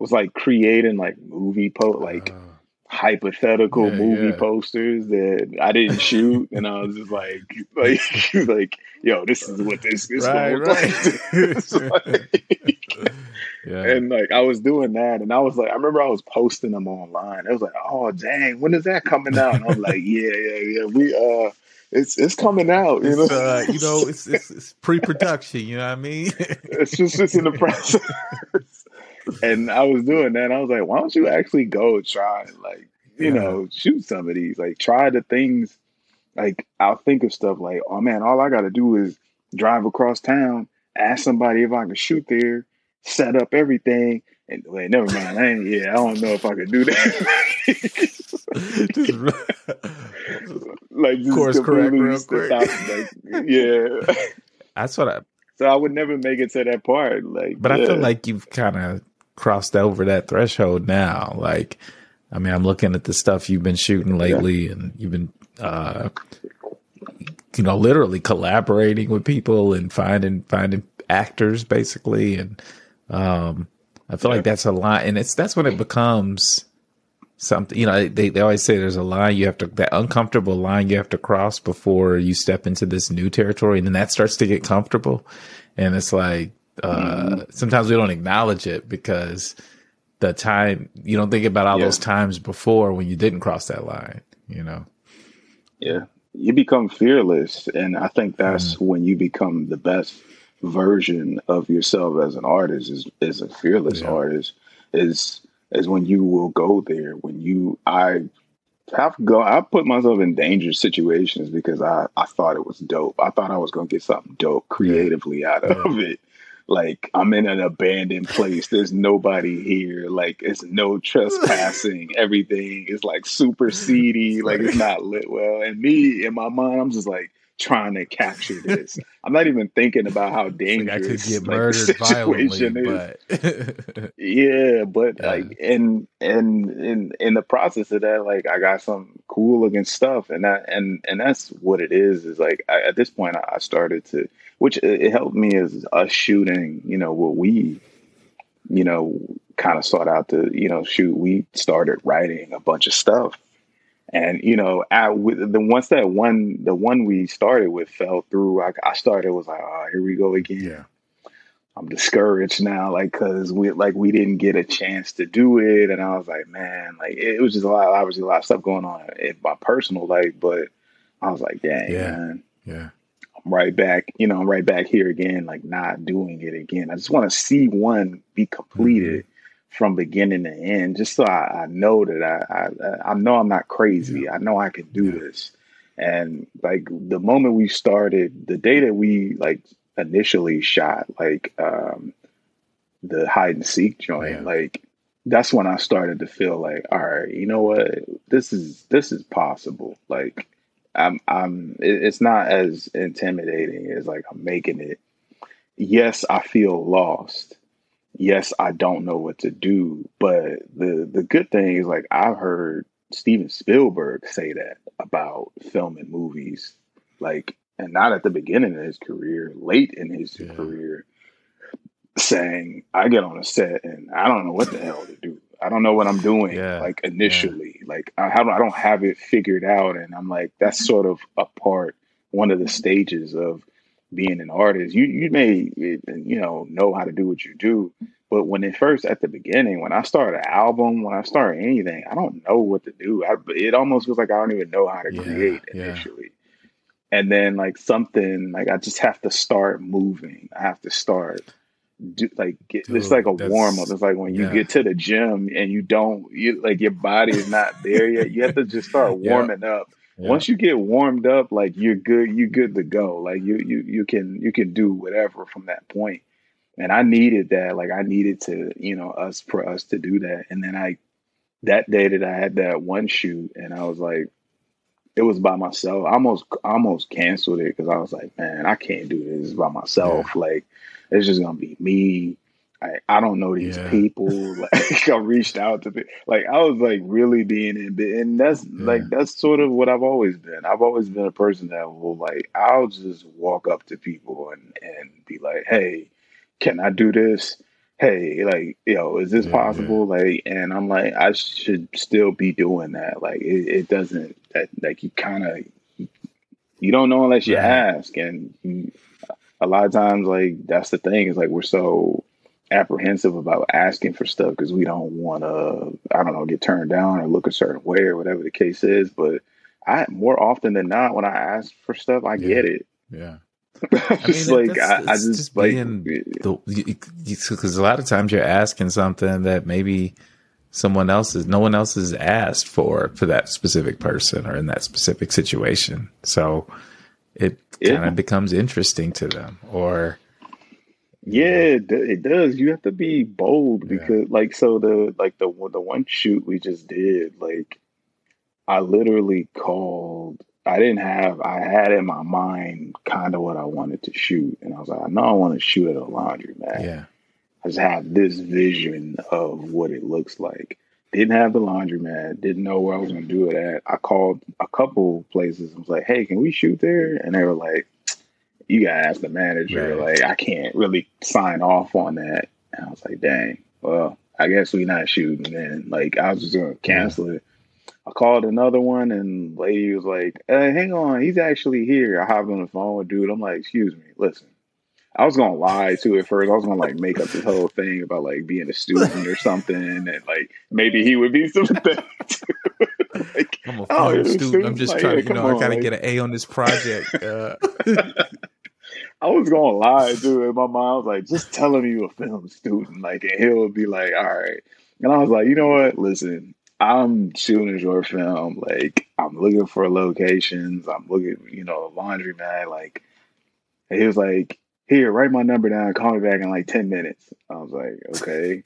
was like creating like movie po like uh, hypothetical yeah, movie yeah. posters that I didn't shoot, and I was just like, [LAUGHS] like, [LAUGHS] like, yo, this is what this is [LAUGHS] right, right. like. yeah. And like I was doing that, and I was like, I remember I was posting them online. I was like, oh dang, when is that coming out? And I was like, yeah, yeah, yeah, we uh. It's it's coming out, you it's, know. Uh, you know, it's, it's, it's pre-production. You know what I mean? it's just it's in the process and I was doing that. I was like, why don't you actually go try, like, you yeah. know, shoot some of these, like, try the things. Like, I'll think of stuff like, oh man, all I got to do is drive across town, ask somebody if I can shoot there, set up everything, and wait, never mind. I ain't, yeah, I don't know if I could do that. [LAUGHS] like, just course correct, real quick. Like, yeah, that's what I. So I would never make it to that part. Like, but yeah. I feel like you've kind of crossed over that threshold now. Like, I mean, I'm looking at the stuff you've been shooting lately, yeah. and you've been, uh, you know, literally collaborating with people and finding finding actors, basically. And um, I feel yeah. like that's a line, and it's that's when it becomes something. You know, they they always say there's a line you have to that uncomfortable line you have to cross before you step into this new territory, and then that starts to get comfortable. And it's like uh, sometimes we don't acknowledge it because the time you don't think about all yeah. those times before when you didn't cross that line, you know? Yeah. You become fearless. And I think that's mm. when you become the best version of yourself as an artist is, is a fearless yeah. artist is, is when you will go there when you, I have go, I put myself in dangerous situations because I, I thought it was dope. I thought I was going to get something dope creatively out of it like I'm in an abandoned place. There's nobody here. Like it's no trespassing. [LAUGHS] Everything is like super seedy. Like it's not lit well. And me in my mind, I'm just like trying to capture this. [LAUGHS] I'm not even thinking about how dangerous like I could get murdered like, [LAUGHS] situation is. But... [LAUGHS] yeah, but yeah. like in in in in the process of that, like I got some cool looking stuff, and that and and that's what it is. Is like I, at this point, I started to which it helped me as us shooting, you know, what we, you know, kind of sought out to, you know, shoot. We started writing a bunch of stuff. And you know, at, the once that one, the one we started with fell through, I, I started was like, oh, here we go again. Yeah. I'm discouraged now, like, cause we like we didn't get a chance to do it, and I was like, man, like it was just a lot, obviously a lot of stuff going on in my personal life, but I was like, dang, yeah. man, yeah, I'm right back, you know, I'm right back here again, like not doing it again. I just want to see one be completed mm-hmm. From beginning to end, just so I, I know that I, I, I know I'm not crazy. Yeah. I know I can do this. And like the moment we started, the day that we like initially shot, like um the hide and seek joint, yeah. like that's when I started to feel like, all right, you know what, this is this is possible. Like, I'm I'm it's not as intimidating as like I'm making it. Yes, I feel lost. Yes, I don't know what to do. But the the good thing is like I've heard Steven Spielberg say that about filming movies, like, and not at the beginning of his career, late in his yeah. career saying, I get on a set and I don't know what the hell to do. I don't know what I'm doing. Yeah. Like initially, yeah. like I I don't have it figured out, and I'm like, that's sort of a part, one of the stages of being an artist. You you may you know know how to do what you do, but when it first at the beginning, when I start an album, when I start anything, I don't know what to do. I, it almost feels like I don't even know how to yeah, create initially. And then like something like I just have to start moving. I have to start do like get, Dude, it's like a warm up. It's like when you yeah. get to the gym and you don't you like your body is not there yet. You have to just start [LAUGHS] warming yeah. up. Yeah. Once you get warmed up, like you're good, you're good to go. Like you you you can you can do whatever from that point. And I needed that. Like I needed to, you know, us for us to do that. And then I that day that I had that one shoot and I was like, it was by myself. I almost almost canceled it because I was like, man, I can't do this by myself. Like it's just gonna be me. I, I don't know these yeah. people. [LAUGHS] Like I reached out to people. Like I was like really being in and that's yeah. like that's sort of what I've always been. I've always been a person that will like I'll just walk up to people and and be like, Hey, can I do this? Hey, like, yo, is this yeah, possible? Like, and I'm like, I should still be doing that. Like, it, it doesn't that like you kind of you don't know unless you ask, and you, a lot of times like that's the thing is like we're so apprehensive about asking for stuff because we don't want to i don't know get turned down or look a certain way or whatever the case is. But i more often than not when i ask for stuff i yeah. get it. Yeah. [LAUGHS] Just I mean, like I, I, just, just like because a lot of times you're asking something that maybe someone else is no one else has asked for for that specific person or in that specific situation. So it kind of becomes interesting to them or yeah it does you have to be bold yeah. because like so the like the the one shoot we just did like i literally called i didn't have i had in my mind kind of what i wanted to shoot and i was like i know i want to shoot at a laundromat yeah i just have this vision of what it looks like didn't have the laundromat, didn't know where I was going to do it at. I called a couple places and was like, hey, can we shoot there? And they were like, you got to ask the manager. Right. Like, I can't really sign off on that. And I was like, dang, well, I guess we're not shooting then. Like, I was just to cancel yeah. it. I called another one and lady was like, uh, hang on, he's actually here. I hopped on the phone with dude. I'm like, excuse me, listen, I was gonna lie to it first. I was gonna like make up this whole thing about like being a student or something, and like maybe he would be sympathetic. [LAUGHS] [LAUGHS] like, I'm a oh, student. I'm just like, trying to, you know, on, I gotta like, get an A on this project. Uh. [LAUGHS] I was gonna lie to it. My mom was like, just tell him you a film student, like, and he'll be like, all right. And I was like, you know what? Listen, I'm shooting a short film. Like, I'm looking for locations. I'm looking, you know, a laundromat. Like, he was like, here, write my number down, call me back in like 10 minutes. I was like, okay.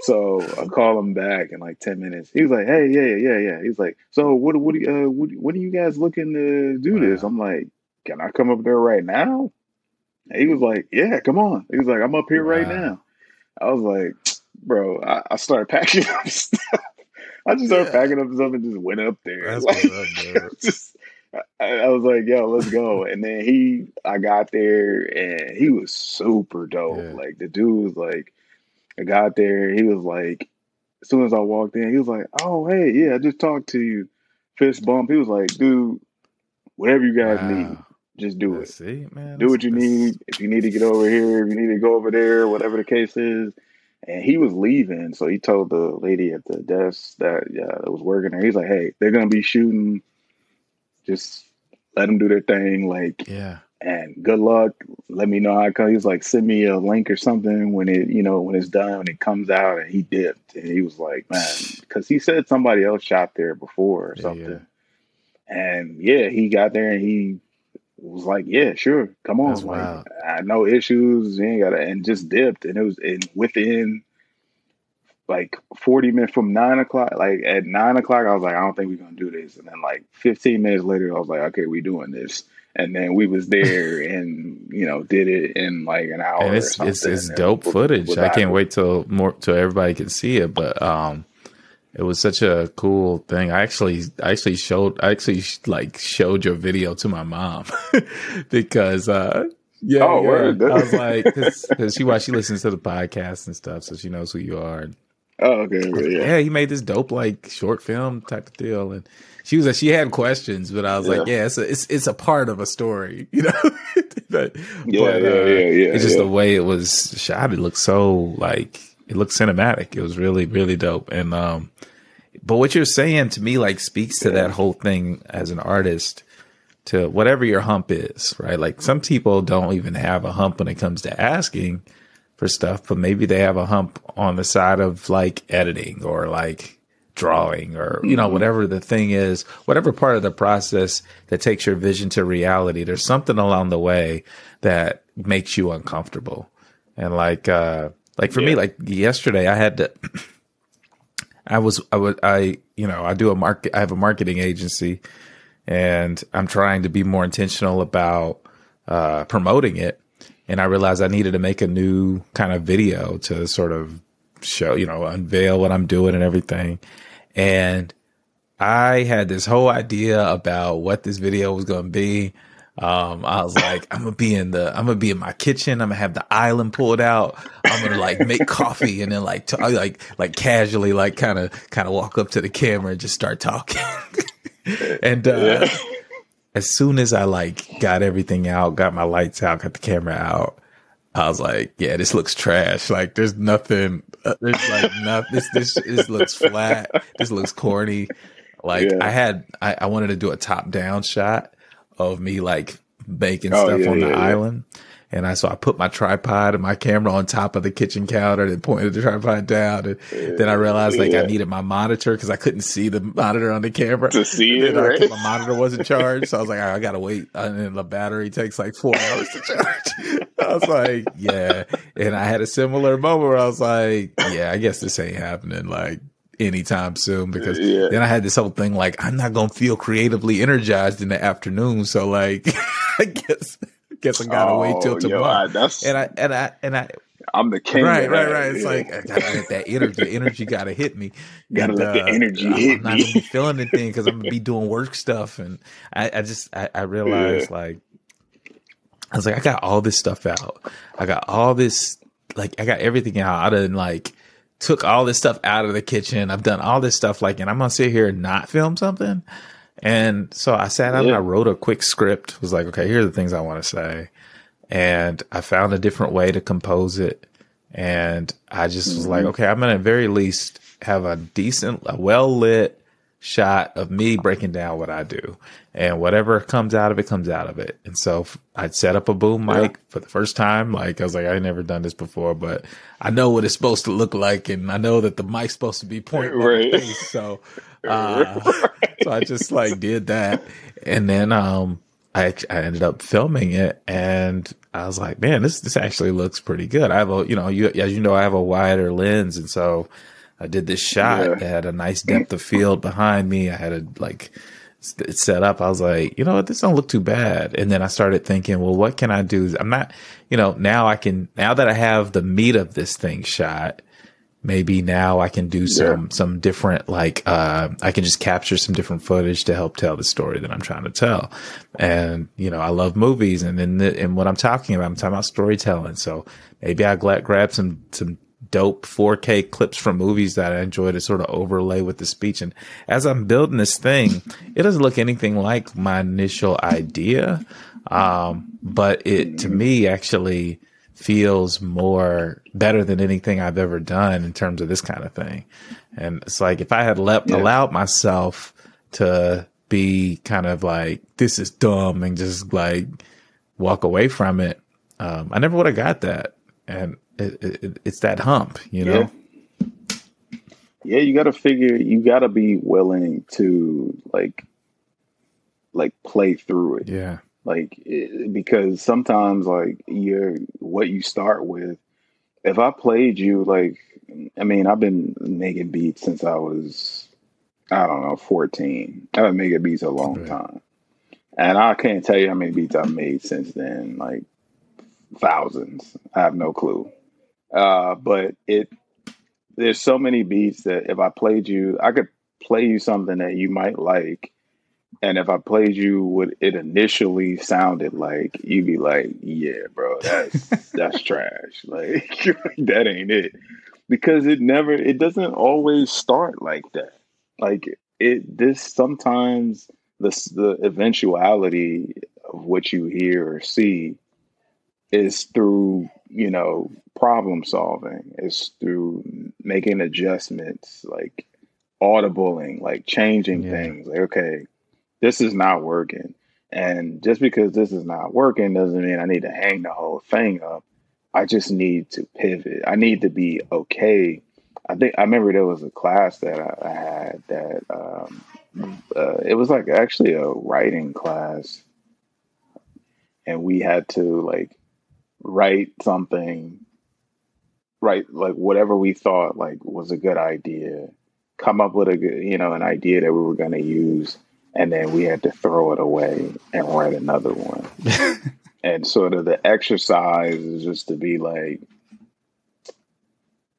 So I call him back in like 10 minutes. He was like, hey, yeah, yeah, yeah. He's like, so what, what, uh, what, what are you guys looking to do this? I'm like, can I come up there right now? He was like, yeah, come on. He was like, I'm up here wow. right now. I was like, bro, I, I started packing [LAUGHS] up stuff. I just started yeah. packing up stuff and just went up there. [LAUGHS] Like, up, [LAUGHS] just, I, I was like, yo, let's go. And then he, I got there and he was super dope. Yeah. Like the dude was like, I got there, he was like, as soon as I walked in, he was like, oh, hey, yeah, I just talked to you. Fist bump. He was like, dude, whatever you guys wow. need, just do it. See, man, do what you need. If you need to get over here, if you need to go over there, whatever the case is. And he was leaving, so he told the lady at the desk that yeah, that was working there. He's like, "Hey, they're gonna be shooting just let them do their thing. Like, yeah. And good luck. Let me know how it comes. He's like, send me a link or something when it, you know, when it's done, when it comes out. And he dipped. And he was like, man, because he said somebody else shot there before or yeah, something. Yeah. And yeah, he got there and he was like, yeah, sure, come on. like, I know issues. You ain't got to, and just dipped. And it was in within like 40 minutes from nine o'clock. Like at nine o'clock, I was like, I don't think we're gonna do this. And then like 15 minutes later, I was like, okay, we doing this. And then we was there [LAUGHS] and you know did it in like an hour. And it's it's, it's dope footage. I can't wait till more till everybody can see it. But um, it was such a cool thing. I actually I actually showed I actually like showed your video to my mom [LAUGHS] because uh yeah, oh, yeah. I was [LAUGHS] like, because she she listens to the podcast and stuff, so she knows who you are. And Oh, okay. Yeah. yeah, he made this dope like short film type of deal, and she was like, she had questions, but I was yeah. like, yeah, it's a it's it's a part of a story, [LAUGHS] you know. but, yeah, but, yeah, uh, yeah, yeah. It's just the way it was shot. It looked so like it looked cinematic. It was really really dope, and um, but what you're saying to me like speaks to that whole thing as an artist to whatever your hump is, right? Like some people don't even have a hump when it comes to asking for stuff, but maybe they have a hump on the side of like editing or like drawing or you know mm-hmm. whatever the thing is whatever part of the process that takes your vision to reality there's something along the way that makes you uncomfortable and like uh like for yeah. me like yesterday i had to [CLEARS THROAT] i was i would i you know i do a market i have a marketing agency and i'm trying to be more intentional about uh promoting it and I realized I needed to make a new kind of video to sort of show, you know, unveil what I'm doing and everything. And I had this whole idea about what this video was going to be. Um, I was like, I'm gonna be in the, I'm gonna be in my kitchen. I'm gonna have the island pulled out. I'm gonna like make coffee and then like, t- like, like casually, like kind of, kind of walk up to the camera and just start talking. [LAUGHS] and, uh, yeah as soon as I like got everything out, got my lights out, got the camera out, I was like, yeah, this looks trash. Like there's nothing, uh, there's like nothing. This, this, this looks flat. This looks corny. Like yeah. I had, I, I, wanted to do a top down shot of me like baking oh, stuff yeah, on the yeah, island. And I, so I put my tripod and my camera on top of the kitchen counter and pointed the tripod down. And yeah, then I realized like yeah. I needed my monitor because I couldn't see the monitor on the camera. To see it, right? my monitor wasn't charged. So I was like, I gotta wait. Uh, and then the battery takes like four hours to charge. [LAUGHS] I was like, yeah. And I had a similar moment where I was like, yeah, I guess this ain't happening. Like, anytime soon because yeah. then I had this whole thing like I'm not gonna feel creatively energized in the afternoon. So like [LAUGHS] I guess guess I gotta oh, wait till oh, tomorrow. Yo, I, and I and I and I I'm the king. Right, right, right. It's yeah. like I gotta get that energy. The energy gotta hit me. [LAUGHS] Gotta and, let uh, the energy I'm, hit I'm not gonna be feeling anything because I'm gonna be [LAUGHS] doing work stuff. And I, I just I, I realized yeah. like I was like, I got all this stuff out. I got all this like I got everything out. I didn't like took all this stuff out of the kitchen. I've done all this stuff like and I'm gonna sit here and not film something. And so I sat down yeah. and I wrote a quick script. Was like, okay, here are the things I want to say. And I found a different way to compose it. And I just mm-hmm. was like, mm-hmm. okay, I'm going to at very least have a decent, a well lit shot of me breaking down what I do. And whatever comes out of it comes out of it. And so I'd set up a boom mic yeah. for the first time. Like I was like, I never done this before, but I know what it's supposed to look like. And I know that the mic's supposed to be pointing right. face. So uh, [LAUGHS] so I just like did that, and then um, I I ended up filming it, and I was like, man, this this actually looks pretty good. I have a you know you as you know I have a wider lens, and so I did this shot. Yeah. It had a nice depth of field behind me. I had a like it set up. I was like, you know what, this don't look too bad. And then I started thinking, well, what can I do? I'm not, you know, now I can now that I have the meat of this thing shot maybe now I can do some yeah. some different like uh, I can just capture some different footage to help tell the story that I'm trying to tell. And you know, I love movies, and in and what I'm talking about, I'm talking about storytelling. So maybe I grab some some dope 4K clips from movies that I enjoy to sort of overlay with the speech. And as I'm building this thing, [LAUGHS] it doesn't look anything like my initial idea. Um, but it to me actually feels more better than anything I've ever done in terms of this kind of thing. And it's like if I had let, yeah. allowed myself to be kind of like this is dumb and just like walk away from it, um, I never would have got that. And it, it, it's that hump, you know. Yeah, yeah you got to figure. You got to be willing to like, like play through it. Yeah like it, because sometimes like you're what you start with if I played you like, I mean, I've been making beats since I was, I don't know, 14. I've been making beats a long time. And I can't tell you how many beats I've made since then, like thousands. I have no clue. Uh, but it, there's so many beats that if I played you, I could play you something that you might like and if I played you what it initially sounded like, you'd be like, "Yeah, bro, that's [LAUGHS] that's trash. [LAUGHS] Like that ain't it." Because it never, it doesn't always start like that. Like it, this sometimes the the eventuality of what you hear or see is through you know problem solving. It's through making adjustments, like audibling, like changing yeah. things. Like okay this is not working. And just because this is not working doesn't mean I need to hang the whole thing up. I just need to pivot. I need to be okay. I think I remember there was a class that I, I had that um, uh, it was like actually a writing class, and we had to like write something, write like whatever we thought like was a good idea, come up with a good you know an idea that we were going to use and then we had to throw it away and write another one. [LAUGHS] and sort of the exercise is just to be like,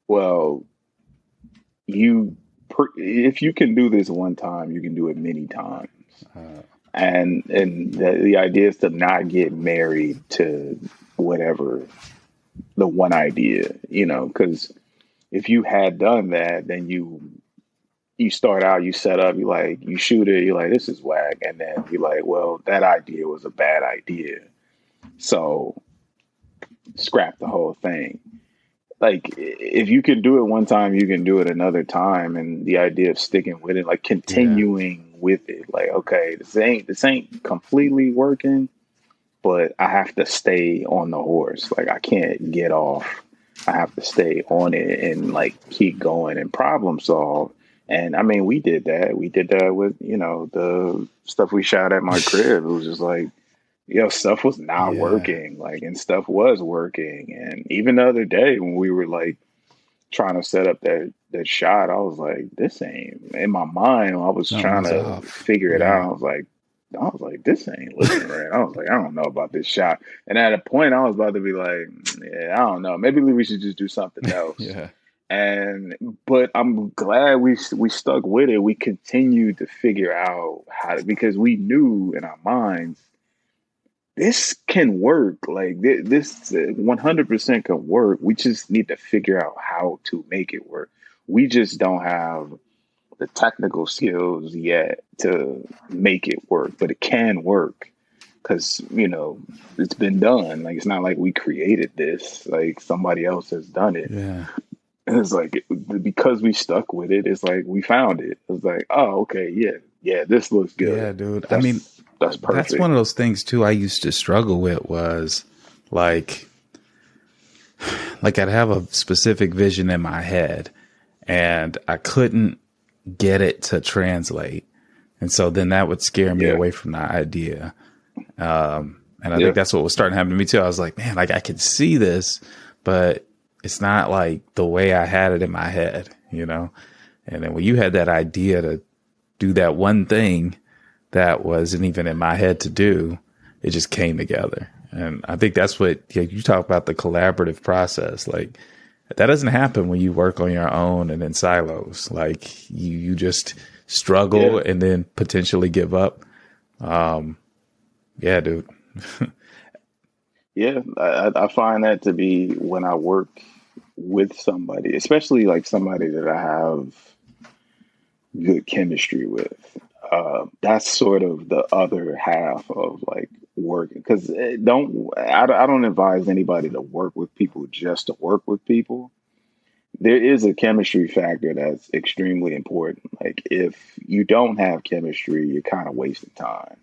well, you if you can do this one time, you can do it many times. Uh, and and the, the idea is to not get married to whatever the one idea, you know, because if you had done that, then you you start out, you set up, you like, you shoot it, you're like, this is whack. And then you're like, well, that idea was a bad idea. So scrap the whole thing. Like, if you can do it one time, you can do it another time. And the idea of sticking with it, like continuing yeah. with it, like, okay, this ain't, this ain't completely working, but I have to stay on the horse. Like, I can't get off. I have to stay on it and like keep going and problem solve and I mean, we did that. We did that with, you know, the stuff we shot at my [LAUGHS] crib. It was just like, yo, stuff was not yeah. working. Like, and stuff was working. And even the other day when we were like trying to set up that that shot, I was like, this ain't in my mind. I was trying to figure it yeah. out. I was like, I was like, this ain't looking right. I was like, I don't know about this shot. And at a point, I was about to be like, yeah, I don't know. Maybe we should just do something [LAUGHS] else. yeah and but I'm glad we we stuck with it. We continued to figure out how to because we knew in our minds this can work. Like this, 100% can work. We just need to figure out how to make it work. We just don't have the technical skills yet to make it work, but it can work because you know it's been done. Like it's not like we created this. Like somebody else has done it. Yeah. And it's like because we stuck with it, it's like we found it. It's like, oh, okay, yeah, yeah, this looks good. Yeah, dude. That's, I mean, that's perfect. That's one of those things too. I used to struggle with was like, [SIGHS] like I'd have a specific vision in my head, and I couldn't get it to translate, and so then that would scare me yeah. away from that idea. Um, and I yeah. think that's what was starting to happen to me too. I was like, man, like I could see this, but it's not like the way I had it in my head, you know? And then when you had that idea to do that one thing that wasn't even in my head to do, it just came together. And I think that's what you, you talk about the collaborative process. Like that doesn't happen when you work on your own and in silos. Like you, you just struggle yeah. and then potentially give up. Um, yeah, dude. [LAUGHS] yeah, I, I find that to be when I work with somebody, especially like somebody that I have good chemistry with. Uh, that's sort of the other half of like working because eh, don't I, I don't advise anybody to work with people just to work with people. There is a chemistry factor that's extremely important. Like if you don't have chemistry, you're kind of wasting time.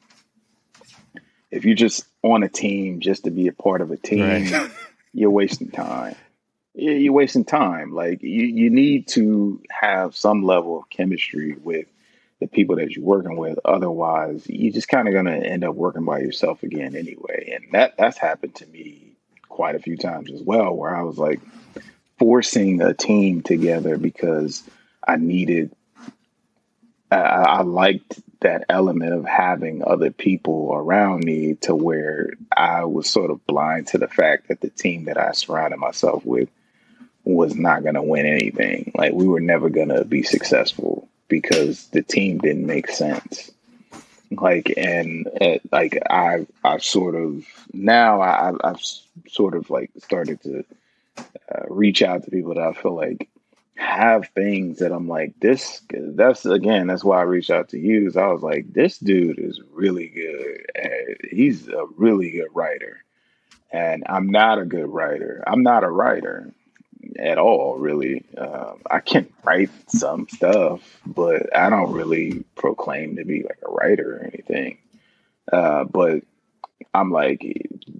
If you're just on a team just to be a part of a team, right. [LAUGHS] you're wasting time you're wasting time. Like you, you need to have some level of chemistry with the people that you're working with. Otherwise, you're just kind of going to end up working by yourself again anyway. And that that's happened to me quite a few times as well, where I was like forcing a team together because I needed, I, I liked that element of having other people around me to where I was sort of blind to the fact that the team that I surrounded myself with was not going to win anything. Like we were never going to be successful because the team didn't make sense. Like and uh, like I I sort of now I I've sort of like started to uh, reach out to people that I feel like have things that I'm like this. That's again that's why I reached out to you. I was like this dude is really good. he's a really good writer, and I'm not a good writer. I'm not a writer at all, really. Um, I can write some stuff, but I don't really proclaim to be like a writer or anything. Uh, but I'm like,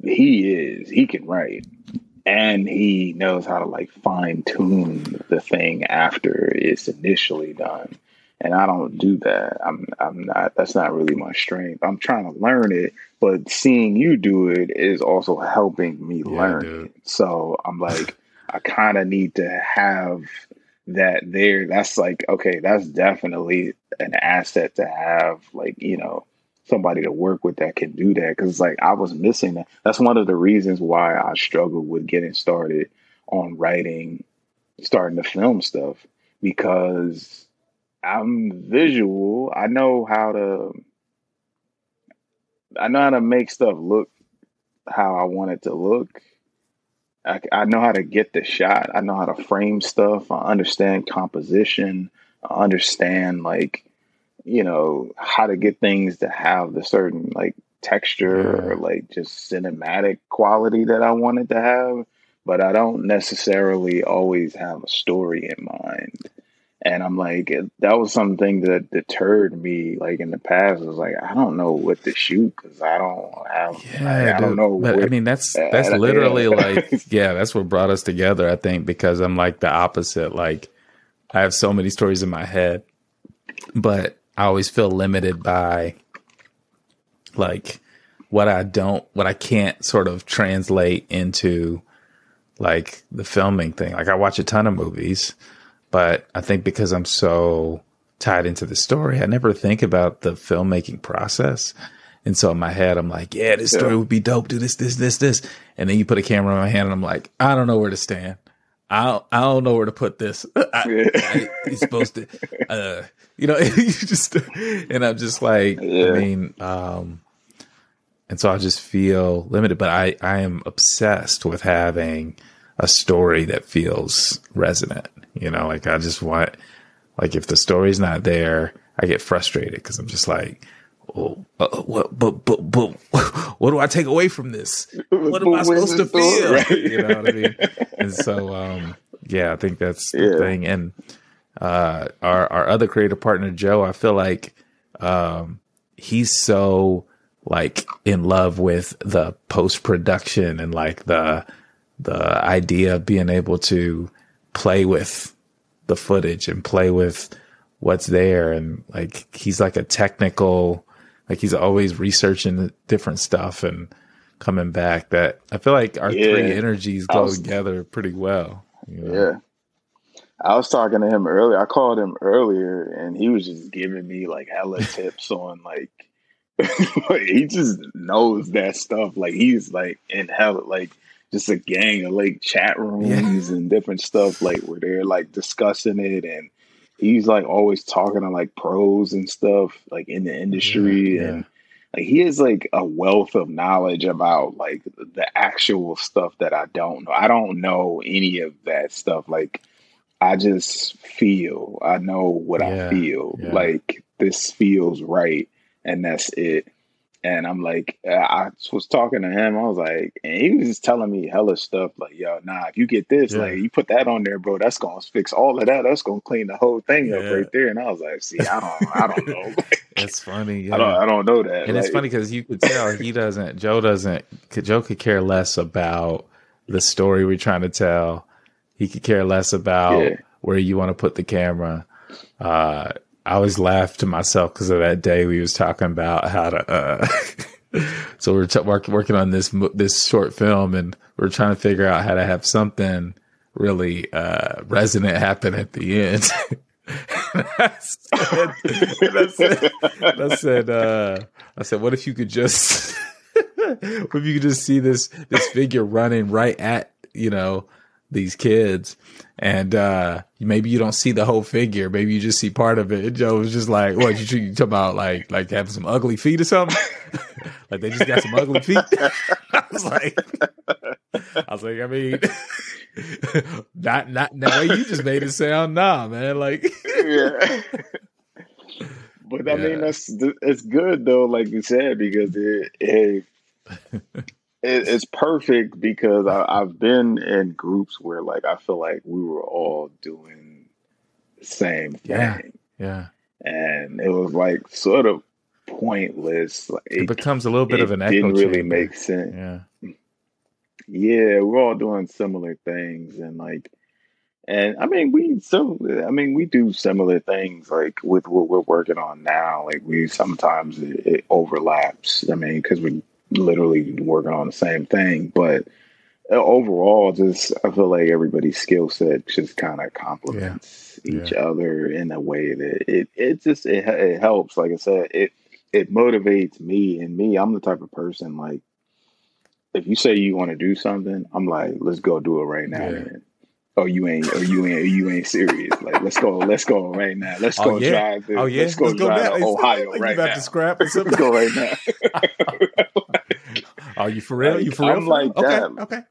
he is, he can write. And he knows how to like fine tune the thing after it's initially done. And I don't do that. I'm I'm not that's not really my strength. I'm trying to learn it, but seeing you do it is also helping me yeah, learn it. So I'm like I kind of need to have that there. That's like, okay, that's definitely an asset to have, like, you know, somebody to work with that can do that. Cause like I was missing that. That's one of the reasons why I struggled with getting started on writing, starting to film stuff because I'm visual. I know how to, I know how to make stuff look how I want it to look I, I know how to get the shot. I know how to frame stuff. I understand composition. I understand like, you know, how to get things to have the certain like texture or like just cinematic quality that I wanted to have. But I don't necessarily always have a story in mind. And I'm like, that was something that deterred me. Like in the past, I was like, I don't know what to shoot because I don't have. Yeah, I, I don't know. But I mean, that's that's literally like, [LAUGHS] yeah, that's what brought us together. I think because I'm like the opposite. Like, I have so many stories in my head, but I always feel limited by like what I don't, what I can't sort of translate into like the filming thing. Like I watch a ton of movies but I think because I'm so tied into the story, I never think about the filmmaking process. And so in my head, I'm like, yeah, this story would be dope. Do this, this, this, this. And then you put a camera in my hand and I'm like, I don't know where to stand. I don't, I don't know where to put this. [LAUGHS] I, I, he's supposed to, uh, you know, [LAUGHS] you just, and I'm just like, yeah. I mean, um, and so I just feel limited, but I, I am obsessed with having a story that feels resonant. You know, like I just want, like if the story's not there, I get frustrated because I'm just like, oh, uh, what, but, but, but, [LAUGHS] what do I take away from this? What am I supposed to feel? [LAUGHS] Right? You know what I mean? and so, um, yeah, I think that's the yeah. thing. And, uh, our, our other creative partner, Joe, I feel like, um, he's so like in love with the post production and like the, the idea of being able to play with the footage and play with what's there and like he's like a technical like he's always researching different stuff and coming back that I feel like our yeah. three energies go was, together pretty well. You know? Yeah. I was talking to him earlier. I called him earlier and he was just giving me like hella [LAUGHS] tips on like [LAUGHS] he just knows that stuff. Like he's like in hell like just a gang of like chat rooms yeah. and different stuff like where they're like discussing it and he's like always talking to like pros and stuff like in the industry yeah, yeah. and like he has like a wealth of knowledge about like the actual stuff that I don't know. I don't know any of that stuff. Like I just feel. I know what I feel. Like this feels right and that's it. And I'm like, uh, I was talking to him. I was like, and he was just telling me hella stuff like, yo, nah, if you get this, yeah. like, you put that on there, bro, that's gonna fix all of that. That's gonna clean the whole thing yeah. up right there. And I was like, see, I don't, I don't know. [LAUGHS] it's funny. Yeah. I don't, I don't know that. And like, it's funny because you could tell he doesn't. Joe doesn't. Joe could care less about the story we're trying to tell. He could care less about where you want to put the camera. Uh, I always laugh to myself because of that day we was talking about how to uh, [LAUGHS] so we're t- work, working on this this short film, and we're trying to figure out how to have something really uh, resonant happen at the end. [LAUGHS] I said, I said, I said, uh, I said, what if you could just, [LAUGHS] what if you could just see this this figure running right at you know these kids and uh maybe you don't see the whole figure. Maybe you just see part of it. And joe was just like what you, you talk about like like having some ugly feet or something? [LAUGHS] Like they just got some ugly feet? [LAUGHS] I was like i was like i mean [LAUGHS] not not the way you just made it sound nah man like yeah. But i yeah. mean that's it's good though like you said because it, it it, it's perfect because I, have been in groups where like I feel like we were all doing the same thing. Yeah. Yeah. And it was like sort of pointless. Like it, it becomes a little bit of an echo. Didn't really chamber. make sense. Yeah. Yeah, we're all doing similar things, and like, and I mean, we so I mean, we do similar things like with what we're working on now. Like, we sometimes it, it overlaps. I mean, because we literally working on the same thing. But uh, overall, just I feel like everybody's skill set just kind of complements yeah. each yeah. other in a way that it it just it, it helps. Like I said, it it motivates me and me. I'm the type of person like if you say you want to do something, I'm like, let's go do it right now. Yeah oh you ain't or you ain't you ain't serious. Like let's go, let's go right now. Let's oh, go oh, yeah. drive oh, yeah. let's go let's drive go to Ohio like right you now. to scrap or something. [LAUGHS] let's go right now. [LAUGHS] Are you for real? Like, you for real? I'm like okay, that. Okay.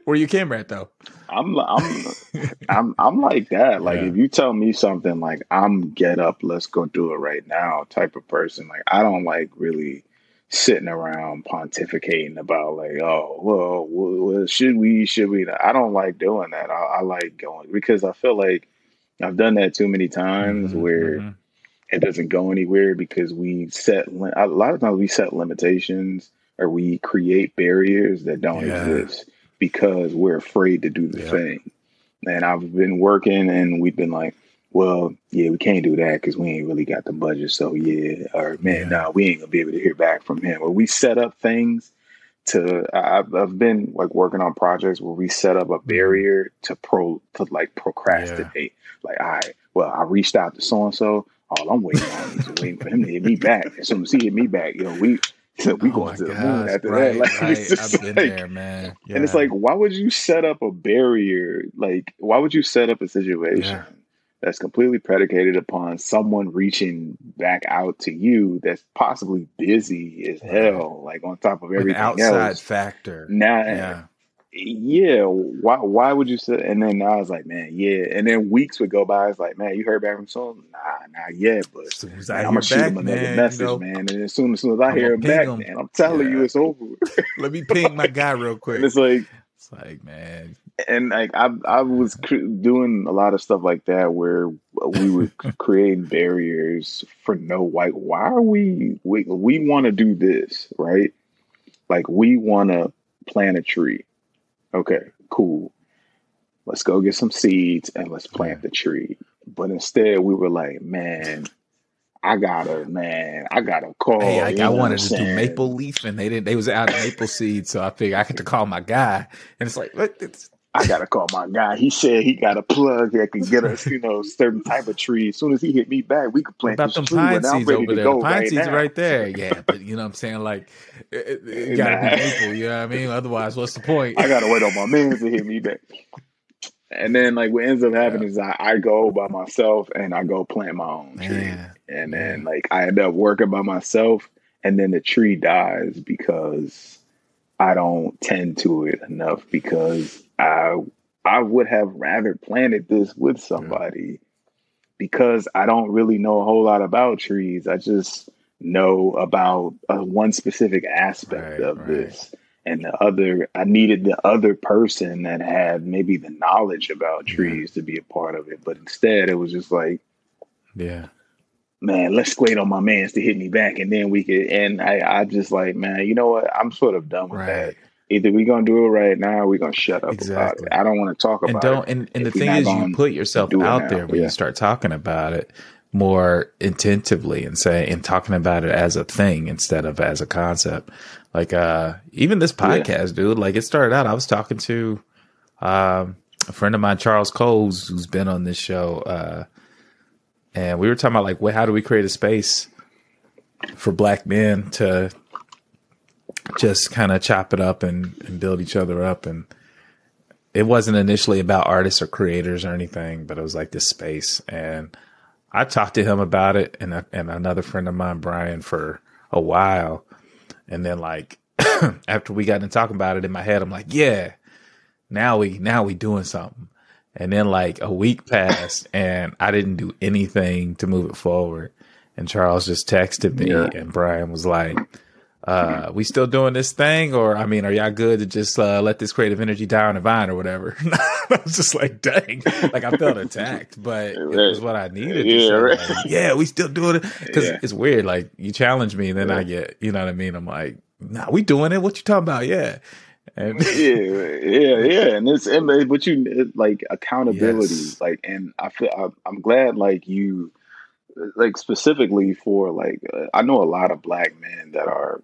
[LAUGHS] Where you came at though? I'm I'm [LAUGHS] I'm I'm like that. Like yeah. if you tell me something like I'm get up, let's go do it right now type of person. Like I don't like really sitting around pontificating about like, oh, well, well should we, should we? I don't like doing that. I, I, like going because I feel like I've done that too many times mm-hmm, where mm-hmm. it doesn't go anywhere because we set a lot of times we set limitations or we create barriers that don't yeah. exist because we're afraid to do the yep. thing. And I've been working and we've been like, well, yeah, we can't do that because we ain't really got the budget. So yeah, or man, yeah. nah, we ain't gonna be able to hear back from him. Or we set up things to. I've, I've been like working on projects where we set up a mm-hmm. barrier to pro to like procrastinate. Yeah. Like, all right, well, I reached out to so and so. All I'm waiting on is waiting for him to hit me back. As soon as he hit me back, you know, we we oh going to the moon after [LAUGHS] right, that. Like, right. I've been like, there, man. Yeah. And it's like, why would you set up a barrier? Like, why would you set up a situation yeah that's completely predicated upon someone reaching back out to you that's possibly busy as hell, like on top of everything An outside else. factor. Now, yeah. Yeah, why why would you say? And then I was like, man, yeah. And then weeks would go by. It's like, man, you heard back from someone? Nah, not yet. But I'm gonna shoot back, him another man, message, you know, man. And as soon as, soon as I I'm hear him back, him. man, I'm telling Yeah. you, it's over. Let me ping my guy real [LAUGHS] quick. it's like, It's like, man, and like I, I was cr- doing a lot of stuff like that where we were [LAUGHS] creating barriers for no white. Why are we? We we want to do this, right? Like we want to plant a tree. Okay, cool. Let's go get some seeds and let's plant the tree. But instead, we were like, man, I gotta, man, I gotta call. hey, like, I wanted to do maple leaf, and they didn't. They was out of maple seed, so I figured I had to call my guy. And it's like, what? It's, I gotta call my guy. He said he got a plug that can get us, you know, [LAUGHS] certain type of tree. As soon as he hit me back, we could plant about them tree. pine seeds over to there. go pine right seeds now. right there. [LAUGHS] Yeah, but you know what I'm saying? Like, it, it, gotta Nah. be maple. You know what I mean? Otherwise, what's the point? I gotta wait on my man to hit me back. And then like what ends up happening is I, I go by myself and I go plant my own tree. Man, And then like I end up working by myself and then the tree dies because I don't tend to it enough because I I would have rather planted this with somebody because I don't really know a whole lot about trees. I just know about uh, one specific aspect Right, of right. this. And the other, I needed the other person that had maybe the knowledge about Yeah. trees to be a part of it. But instead, it was just like, yeah, man, let's wait on my mans to hit me back, and then we could. And I, I just like, man, you know what? I'm sort of done with that. Either we're gonna do it right now, or we gonna shut up Exactly. about it. I don't want to talk And about don't. it. And, and the thing is, you put yourself out there when Yeah. you start talking about it. more intentively and say and talking about it as a thing instead of as a concept. Like uh even this podcast, yeah. dude, like it started out I was talking to um a friend of mine, Charles Coles, who's been on this show, uh, and we were talking about like, well, how do we create a space for black men to just kind of chop it up and, and build each other up and it wasn't initially about artists or creators or anything, but it was like this space. And I talked to him about it and, a, and another friend of mine, Brian, for a while. And then like [CLEARS THROAT] after we got into talking about it in my head, I'm like, yeah, now we now we doing something. And then like a week passed and I didn't do anything to move it forward. And Charles just texted me yeah. and Brian was like, uh, we still doing this thing or I mean, are y'all good to just uh, let this creative energy die on the vine or whatever? [LAUGHS] I was just like, dang, like I felt attacked, but [LAUGHS] it was what I needed. Yeah, right. like, yeah, we still doing it because yeah. it's weird. Like you challenge me, and then yeah. I get, you know what I mean? I'm like, nah, we doing it. What you talking about? Yeah. And yeah, yeah, yeah, and it's and, but you like accountability, yes. like, and I feel I, I'm glad like you, like specifically for like uh, I know a lot of black men that are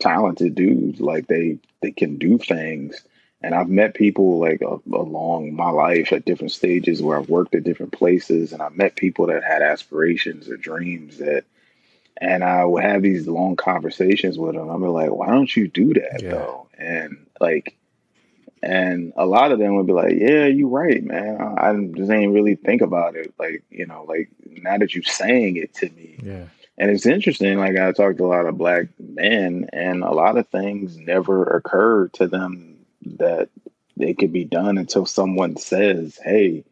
talented dudes, like they they can do things, and I've met people like uh, along my life at different stages where I've worked at different places, and I've met people that had aspirations or dreams that and I would have these long conversations with them. I'm be like, why don't you do that yeah. though? And like, and a lot of them would be like, yeah, you're right, man. I, I just ain't really think about it. Like, you know, like now that you're saying it to me. Yeah. And it's interesting, like I talked to a lot of black men, and a lot of things never occur to them that they could be done until someone says, Hey,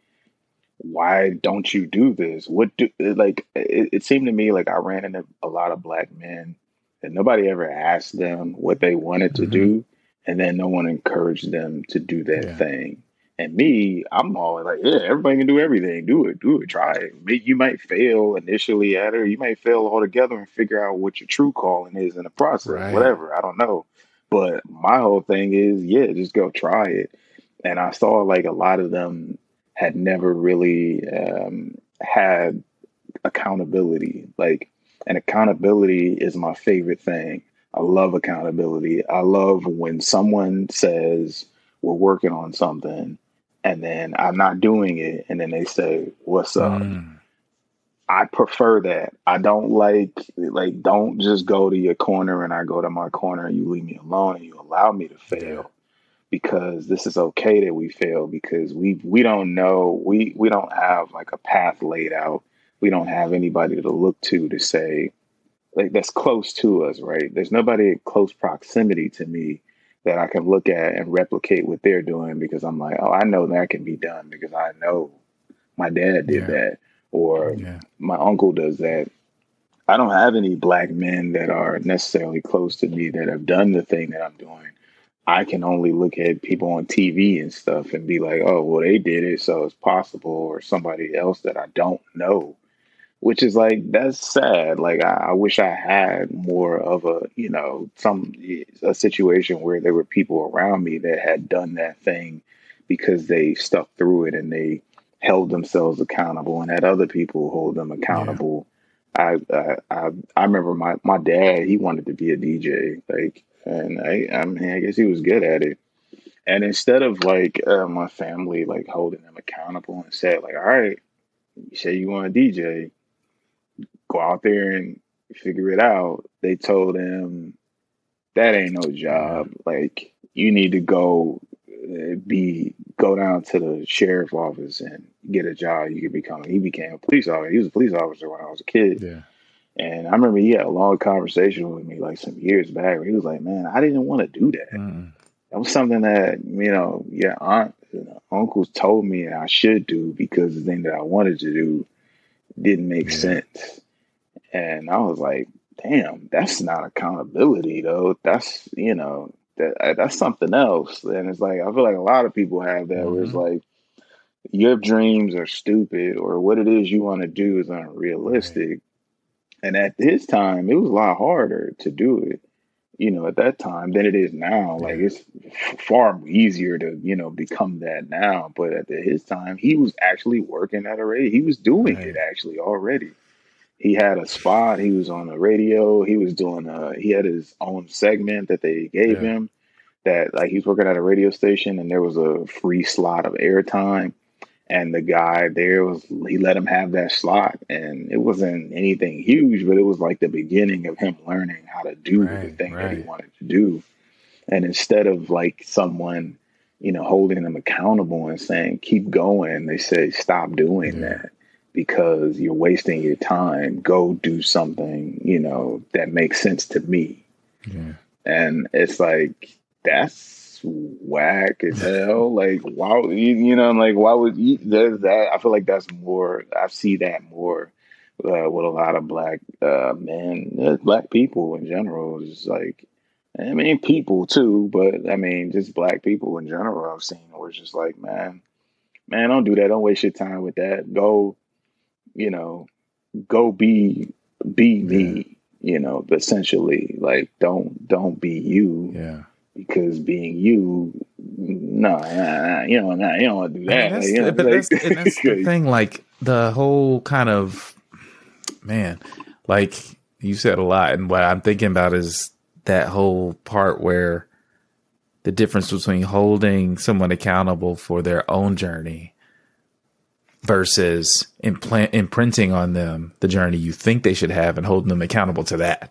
why don't you do this? What do like it, it seemed to me like I ran into a lot of black men and nobody ever asked them what they wanted to mm-hmm. do and then no one encouraged them to do that yeah. thing. And me, I'm always like, yeah, everybody can do everything. Do it, do it, try it. You might fail initially at it, you might fail altogether and figure out what your true calling is in the process. Right. Whatever, I don't know. But my whole thing is, yeah, just go try it. And I saw like a lot of them had never really um, had accountability. Like, and accountability is my favorite thing. I love accountability. I love when someone says we're working on something and then I'm not doing it and then they say, What's up? Mm. I prefer that. I don't like like don't just go to your corner and I go to my corner and you leave me alone and you allow me to fail because this is okay that we fail because we we don't know we we don't have like a path laid out. We don't have anybody to look to to say, like that's close to us, right? There's nobody close proximity to me that I can look at and replicate what they're doing because I'm like, oh, I know that can be done because I know my dad did yeah. that or yeah. my uncle does that. I don't have any black men that are necessarily close to me that have done the thing that I'm doing. I can only look at people on TV and stuff and be like, oh, well, they did it, so it's possible, or somebody else that I don't know which is like that's sad. Like I, I, wish I had more of a you know some a situation where there were people around me that had done that thing because they stuck through it and they held themselves accountable and had other people hold them accountable. Yeah. I, I I I remember my my dad he wanted to be a DJ like and I I mean I guess he was good at it. And instead of like uh, my family like holding them accountable and said like all right you say you want to DJ go out there and figure it out. They told him that ain't no job. Like you need to go uh, be go down to the sheriff's office and get a job. You can become. He became a police officer. He was a police officer when I was a kid. Yeah. And I remember he had a long conversation with me like some years back where he was like, "Man, I didn't want to do that. Mm. That was something that you know, your aunt, uncles told me I should do because the thing that I wanted to do didn't make yeah. sense." And I was like, damn, that's not accountability though. That's, you know, that uh, that's something else. And it's like, I feel like a lot of people have that mm-hmm. where it's mm-hmm. like, your dreams are stupid or what it is you want to do is unrealistic. Right. And at his time, it was a lot harder to do it, you know, at that time than it is now. Yeah. Like it's far easier to, you know, become that now. But at his time, he was actually working at a rate. He was doing right. it actually already. He had a spot. He was on the radio. He was doing a, he had his own segment that they gave yeah. him that like he's working at a radio station and there was a free slot of airtime and the guy there was he let him have that slot and it wasn't anything huge but it was like the beginning of him learning how to do right, the thing right. that he wanted to do and instead of like someone you know holding them accountable and saying keep going they say stop doing yeah. that because you're wasting your time. Go do something, you know, that makes sense to me. Yeah. And it's like, that's whack as hell. like, why, you, you know, like, why would you, there's that? I feel like that's more, I see that more uh, with a lot of black uh, men, uh, black people in general. Is like, I mean, people too, but I mean, just black people in general. I've seen where it's just like, man, man, don't do that. Don't waste your time with that. Go you know, go be be me, you know, essentially. Like don't don't be you. Yeah. Because being you, no, nah, nah, you know, nah, you don't want to do that. I mean, like, but like, that's, that's [LAUGHS] the thing. Like the whole kind of man, like you said a lot, and what I'm thinking about is that whole part where the difference between holding someone accountable for their own journey versus implant, imprinting on them the journey you think they should have and holding them accountable to that.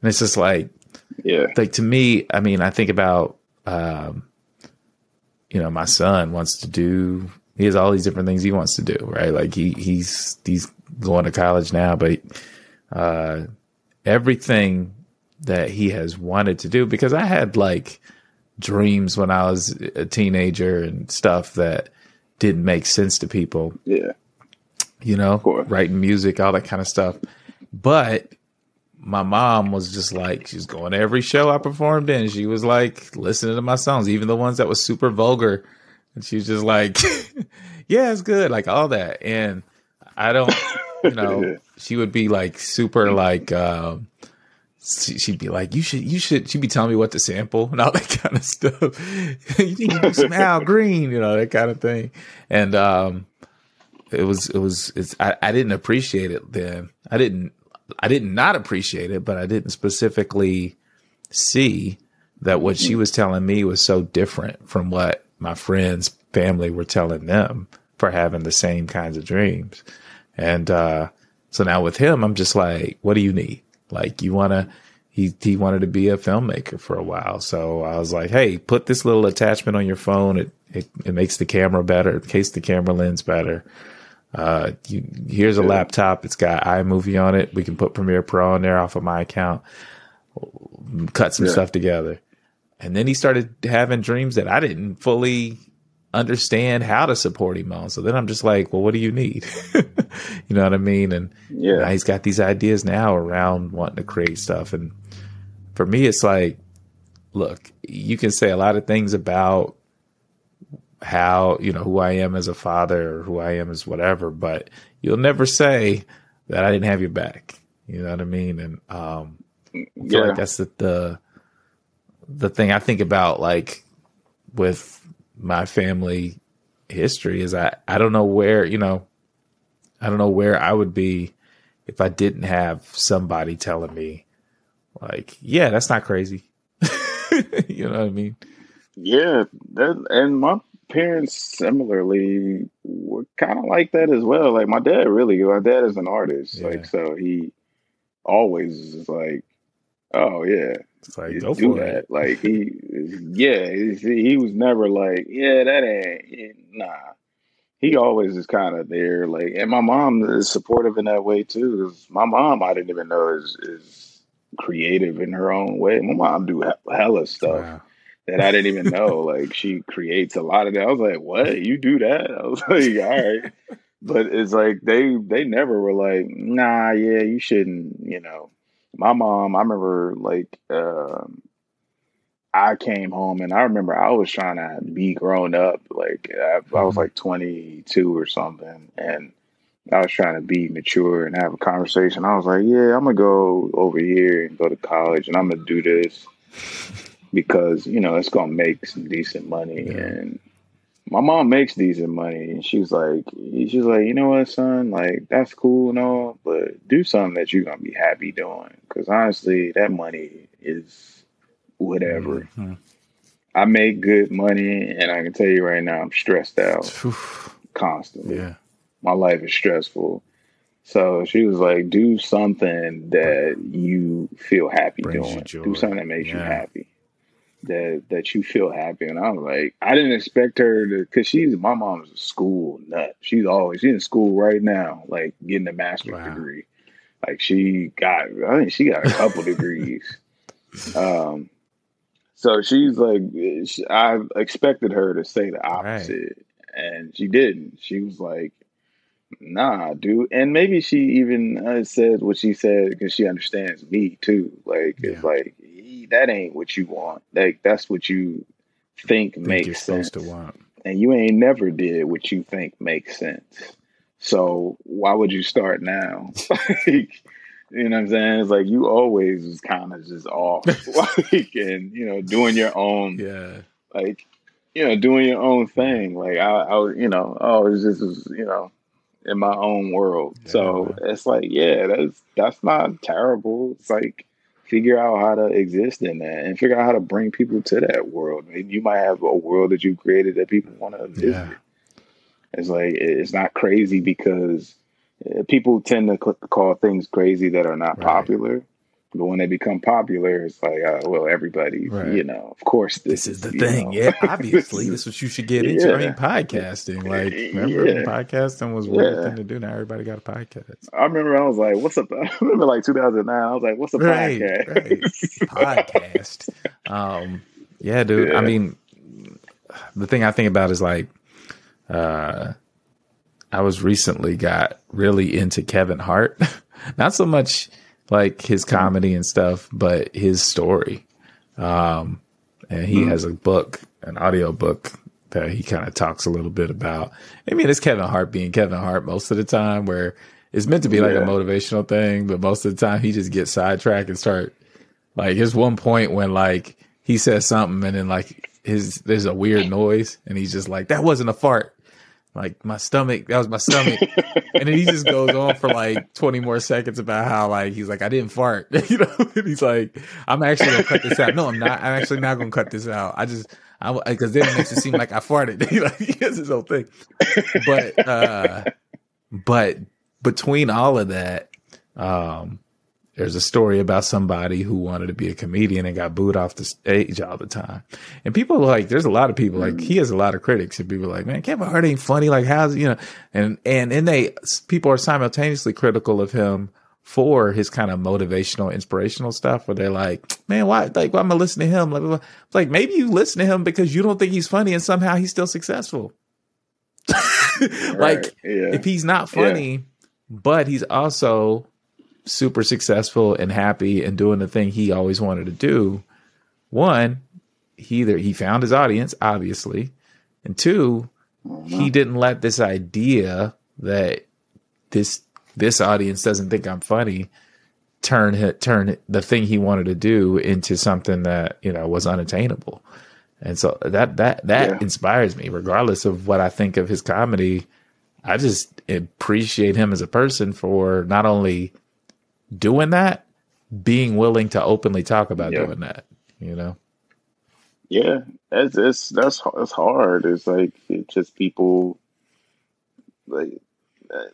And it's just like, yeah, like to me, I mean, I think about, um, you know, my son wants to do, he has all these different things he wants to do, right? Like he, he's, he's going to college now, but, uh, everything that he has wanted to do, because I had like dreams when I was a teenager and stuff that, didn't make sense to people. Yeah. You know, writing music, all that kind of stuff. But my mom was just like, she was going to every show I performed in. She was like listening to my songs, even the ones that was super vulgar. And she was just like, [LAUGHS] yeah, it's good. Like all that. And I don't, you [LAUGHS] know, she would be like super like, um, she'd be like, "You should, you should." She'd be telling me what to sample and all that [LAUGHS] kind of stuff. you need to do some [LAUGHS] Al Green, you know, that kind of thing. And um, it was, it was, it's. I, I didn't appreciate it then. I didn't, I did not not appreciate it, but I didn't specifically see that what she was telling me was so different from what my friends, family were telling them for having the same kinds of dreams. And uh, so now with him, I'm just like, what do you need? Like you want to, he, he wanted to be a filmmaker for a while. So I was like, Hey, put this little attachment on your phone. It, it, it makes the camera better. It makes the camera lens better. Uh, you, here's a laptop. It's got iMovie on it. We can put Premiere Pro on there off of my account, cut some yeah. stuff together. And then he started having dreams that I didn't fully understand how to support him on. So then I'm just like, well, what do you need? [LAUGHS] you know what I mean? And yeah, he's got these ideas now around wanting to create stuff. And for me, it's like, look, you can say a lot of things about how, you know, who I am as a father or who I am as whatever, but you'll never say that I didn't have your back. You know what I mean? And, um, I yeah. like that's the, the, the thing I think about, like with my family history is I, I don't know where, you know, I don't know where I would be if I didn't have somebody telling me like, yeah, that's not crazy. [LAUGHS] you know what I mean? Yeah, that, and my parents similarly were kind of like that as well. Like my dad really, my dad is an artist, yeah. like so he always is like, oh yeah, it's like go do that. It. Like he, yeah, he was never like, yeah, that ain't nah. He always is kind of there. Like, and my mom is supportive in that way too. my mom, I didn't even know is is creative in her own way. My mom do hella stuff. Wow. That I didn't even know. like she creates a lot of that. I was like, "What? You do that?" I was [LAUGHS] like, "All right," but it's like they they never were like, "Nah, yeah, you shouldn't." You know, my mom, I remember like um, I came home and I remember I was trying to be grown up. Like I, I was mm-hmm. like 22 or something, and I was trying to be mature and have a conversation. I was like, "Yeah, I'm gonna go over here and go to college, and I'm gonna do this because you know it's gonna make some decent money." Yeah. And my mom makes decent money, and she's like, she's like, you know what, son, like that's cool and all, but do something that you're gonna be happy doing, because honestly, that money is whatever. Mm-hmm. I make good money, and I can tell you right now, I'm stressed out constantly. Yeah, my life is stressful. So she was like, "Do something that you feel happy Brings doing. Do something that makes yeah. you happy." That that you feel happy. And I'm like, I didn't expect her to, because she's my mom's a school nut. She's always she's in school right now, like getting a master's wow. degree. Like she got, I think she got a couple degrees. [LAUGHS] Um, so she's like, I expected her to say the opposite, right. and she didn't. She was like, Nah, dude. And maybe she even uh, said what she said because she understands me too. Like yeah. it's like that ain't what you want. Like that's what you think, think makes sense. to want. And you ain't never did what you think makes sense. So why would you start now? [LAUGHS] like, you know what I'm saying? It's like you always was kind of just off, [LAUGHS] like, and you know, doing your own, yeah, like, you know, doing your own thing. Like I, I was, you know, oh, it's just, was, you know, in my own world. Yeah. So it's like, yeah, that's that's not terrible. It's like figure out how to exist in that and figure out how to bring people to that world. Maybe you might have a world that you've created that people want to visit. Yeah. It's like it's not crazy because uh, people tend to call things crazy that are not right. popular. But when they become popular, it's like, uh, well, everybody, right. you know, of course, this, this is the thing. Know. Yeah, obviously, [LAUGHS] this is what you should get into. Yeah. I mean, podcasting. Like, [LAUGHS] remember yeah. podcasting was weird yeah. thing to do. Now everybody got a podcast. I remember I was like, "What's up?" [LAUGHS] I remember like 2009. I was like, "What's a right, podcast?" Right. podcast. Um, yeah, dude. I mean, the thing I think about is like, uh, I was recently got really into Kevin Hart. Not so much like his comedy and stuff, but his story. Um, and he mm. has a book, an audio book that he kind of talks a little bit about. I mean, it's Kevin Hart being Kevin Hart most of the time, where it's meant to be like yeah. a motivational thing, but most of the time he just gets sidetracked and start like there's one point when like he says something and then like his there's a weird noise and he's just like that wasn't a fart like my stomach, that was my stomach. [LAUGHS] and then he just goes on for like 20 more seconds about how like, he's like, I didn't fart, [LAUGHS] you know? And he's like, I'm actually gonna cut this out. No, I'm not. I'm actually not gonna cut this out. I just, I, cause then it makes it seem like I farted. [LAUGHS] he like, he has his whole thing. But, uh, but between all of that, um, there's a story about somebody who wanted to be a comedian and got booed off the stage all the time. And people like, there's a lot of people like, mm. he has a lot of critics and people like, man, Kevin Hart ain't funny. Like, how's, you know, and, and, and they, people are simultaneously critical of him for his kind of motivational, inspirational stuff where they're like, man, why, like, why am I listening to him? Like, like, maybe you listen to him because you don't think he's funny and somehow he's still successful. [LAUGHS] like, right. yeah. if he's not funny, yeah. but he's also super successful and happy and doing the thing he always wanted to do, one, he either he found his audience, obviously, and 2 he uh-huh. didn't let this idea that this this audience doesn't think I'm funny turn turn the thing he wanted to do into something that you know was unattainable. And so that that that yeah. inspires me, regardless of what I think of his comedy. I just appreciate him as a person for not only doing that, being willing to openly talk about yeah. doing that, you know? Yeah, it's, it's that's that's hard. It's like it's just people like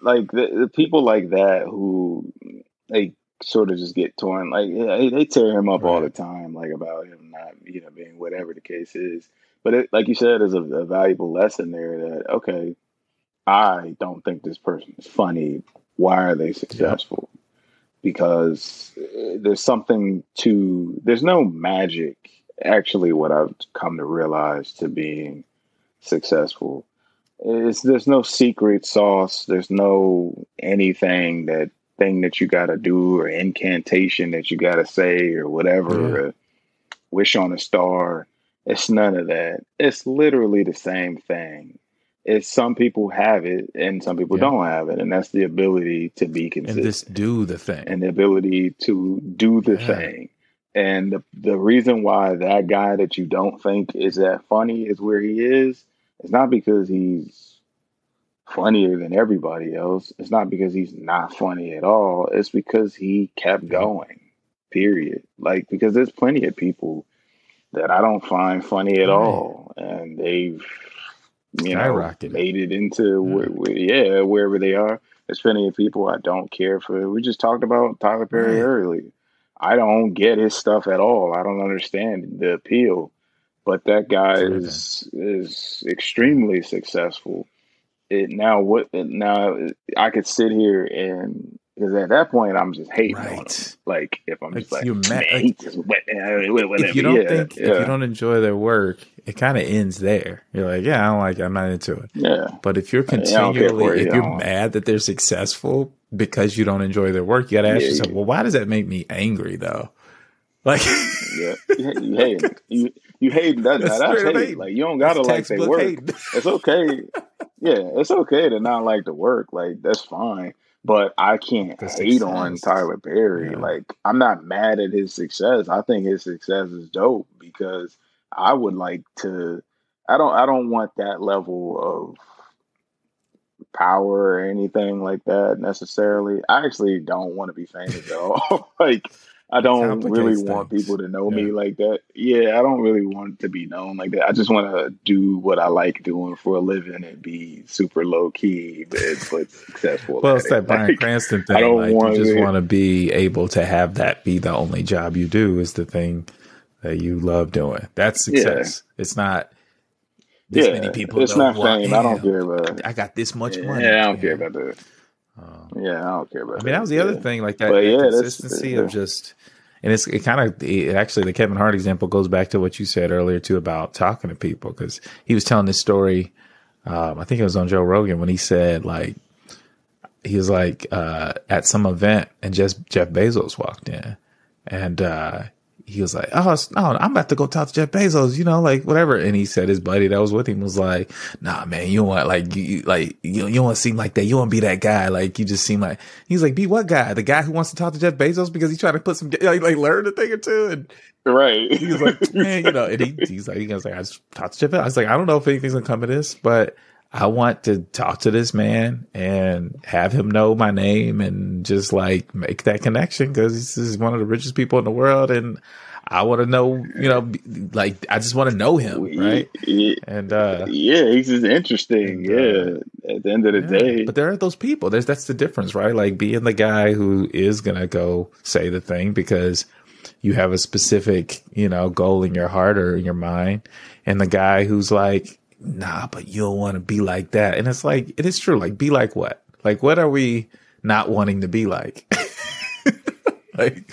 like the, the, people like that who they sort of just get torn. Like they, they tear him up right. all the time, like about him not you know being whatever the case is. But it, like you said, there's a, a valuable lesson there that okay, I don't think this person is funny. Why are they successful? Because uh, there's something to there's no magic actually what I've come to realize to being successful. Is there's no secret sauce. There's no anything that thing that you got to do or incantation that you got to say or whatever yeah. wish on a star. It's none of that. It's literally the same thing it's some people have it and some people yeah. don't have it, and that's the ability to be consistent and just do the thing, and the ability to do the yeah. thing. And the the reason why that guy that you don't think is that funny is where he is it's not because he's funnier than everybody else. It's not because he's not funny at all. It's because he kept going. Period. Like because there's plenty of people that I don't find funny at all, and they've you know made it into yeah. Where, yeah wherever they are. There's plenty of people I don't care for. We just talked about Tyler Perry right. earlier. I don't get his stuff at all. I don't understand the appeal. But that guy is is extremely successful. It now what now I could sit here and because at that point I'm just hating right. on him. Like if I'm just like, you mad, like, just, if you don't yeah, think yeah. if you don't enjoy their work, it kind of ends there. You're like, yeah, I don't like, it. I'm not into it. Yeah. But if you're continually, if you're mad that they're successful because you don't enjoy their work, you got to ask yeah, yourself, well, why does that make me angry though? [LAUGHS] Like, yeah, [LAUGHS] you hate you you hate that. That's, that's hate. hate. Like you don't gotta like their work. Hate. [LAUGHS] It's okay. yeah, it's okay to not like the work. Like that's fine. But I can't hate success. on Tyler Perry. Yeah. Like I'm not mad at his success. I think his success is dope because I would like to. I don't. I don't want that level of power or anything like that necessarily. I actually don't want to be famous at all. [LAUGHS] like I don't really things. want people to know yeah. me like that. Yeah, I don't really want to be known like that. I just want to do what I like doing for a living and be super low key, but, but successful. well, it's that Bryan like, Cranston thing. I don't like, want you just want to be able to have that be the only job you do is the thing that you love doing. That's success. Yeah. It's not this yeah, many people. It's not fame. I don't care about. I got this much yeah, money. Yeah, I don't care about that. Um, yeah, I don't care about. I mean, that was the other thing, like that, that yeah, consistency of just, and it's it kind of it actually the Kevin Hart example goes back to what you said earlier too about talking to people because he was telling this story. Um, I think it was on Joe Rogan when he said like he was like uh, at some event and just Jeff Bezos walked in and uh, he was like, "Oh no, oh, I'm about to go talk to Jeff Bezos," you know, like whatever. And he said his buddy that was with him was like, "Nah, man, you want like you like you you want to seem like that. You want to be that guy. Like you just seem like." He's like, "Be what guy? The guy who wants to talk to Jeff Bezos because he's trying to put some [LAUGHS] like, like learn a thing or two. And right, he was like, "Man, you know," and he, he's like, "He was like, I just talked to Jeff." Bezos. I was like, "I don't know if anything's gonna come of this, but." I want to talk to this man and have him know my name and just like make that connection because this is one of the richest people in the world. And I want to know, you know, like I just want to know him, right? Yeah, and uh, yeah, he's just interesting. And, uh, yeah, at the end of the yeah. day, but there are those people. There's that's the difference, right? Like being the guy who is gonna go say the thing because you have a specific, you know, goal in your heart or in your mind, and the guy who's like, nah, but you don't want to be like that. And it's like it is true. Like, be like what? Like, what are we not wanting to be like? [LAUGHS] like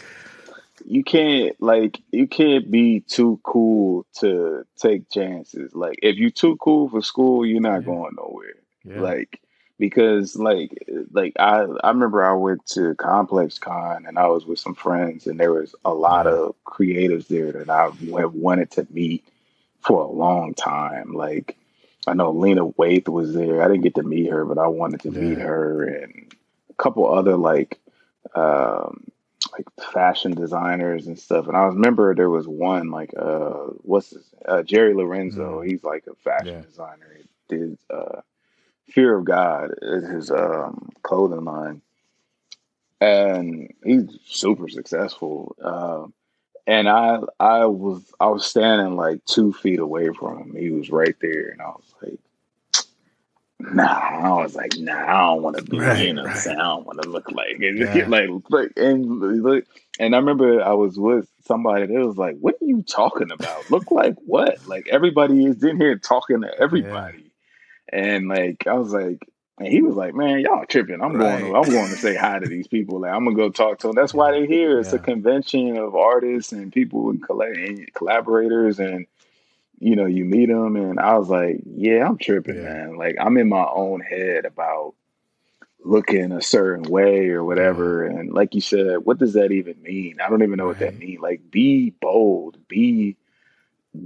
you can't like you can't be too cool to take chances. Like if you're too cool for school, you're not yeah. going nowhere. Yeah. Like because like like I I remember I went to Complex Con and I was with some friends and there was a lot of creatives there that I have wanted to meet for a long time. Like I know Lena Waithe was there. I didn't get to meet her, but I wanted to meet her and a couple other like um like fashion designers and stuff. And I remember there was one like uh what's his uh, Jerry Lorenzo. Mm. He's like a fashion yeah. designer. He did uh Fear of God is his um clothing line. And he's super successful. Um and I I was I was standing like two feet away from him. He was right there and I was like nah, I was like, nah, I don't want to be, right, you know, right. I don't want to look like. [LAUGHS] Yeah. like, like, and look, and I remember I was with somebody that was like, what are you talking about? look like what? Like everybody is in here talking to [LAUGHS] everybody, yeah. and like I was like. And he was like, "Man, y'all tripping. I'm right. going. To, I'm going to say hi to these people. Like, I'm gonna go talk to them. That's why they're here. It's yeah. a convention of artists and people and collaborators, and you know, you meet them, and I was like, yeah, I'm tripping, yeah. man. Like I'm in my own head about looking a certain way or whatever. And like you said, what does that even mean? I don't even know right. what that means. Like, be bold, be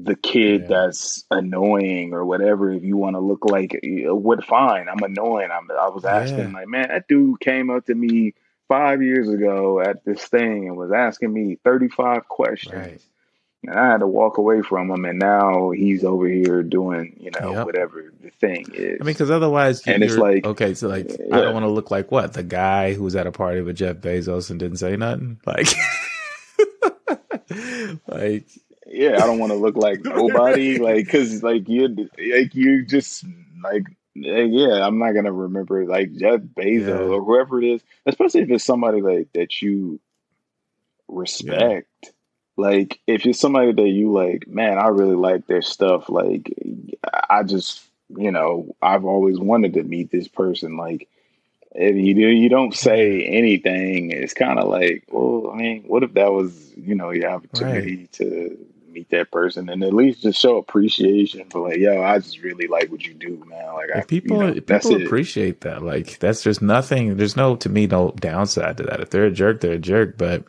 the kid yeah. that's annoying or whatever. If you want to look like uh, what, fine, I'm annoying. I'm, I was asking yeah. like, man, that dude came up to me five years ago at this thing and was asking me 35 questions. Right And I had to walk away from him, and now he's over here doing, you know, yep. whatever the thing is. I mean, because otherwise, and it's like, okay, so like, yeah. I don't want to look like what the guy who was at a party with Jeff Bezos and didn't say nothing, like, [LAUGHS] like, yeah, I don't want to look like [LAUGHS] nobody, like, because like you, like you just like eh, yeah, I'm not gonna remember like Jeff Bezos yeah. or whoever it is, especially if it's somebody like that you respect. Yeah. Like if it's somebody that you like, man, I really like their stuff. Like I just, you know, I've always wanted to meet this person. Like if you do, you don't say anything. It's kind of like, well, I mean, what if that was, you know, your opportunity right. to meet that person and at least just show appreciation for like, yo, I just really like what you do, man. Like, I, people, you know, people appreciate it. that. Like, that's just nothing. There's no, to me, no downside to that. If they're a jerk, they're a jerk. But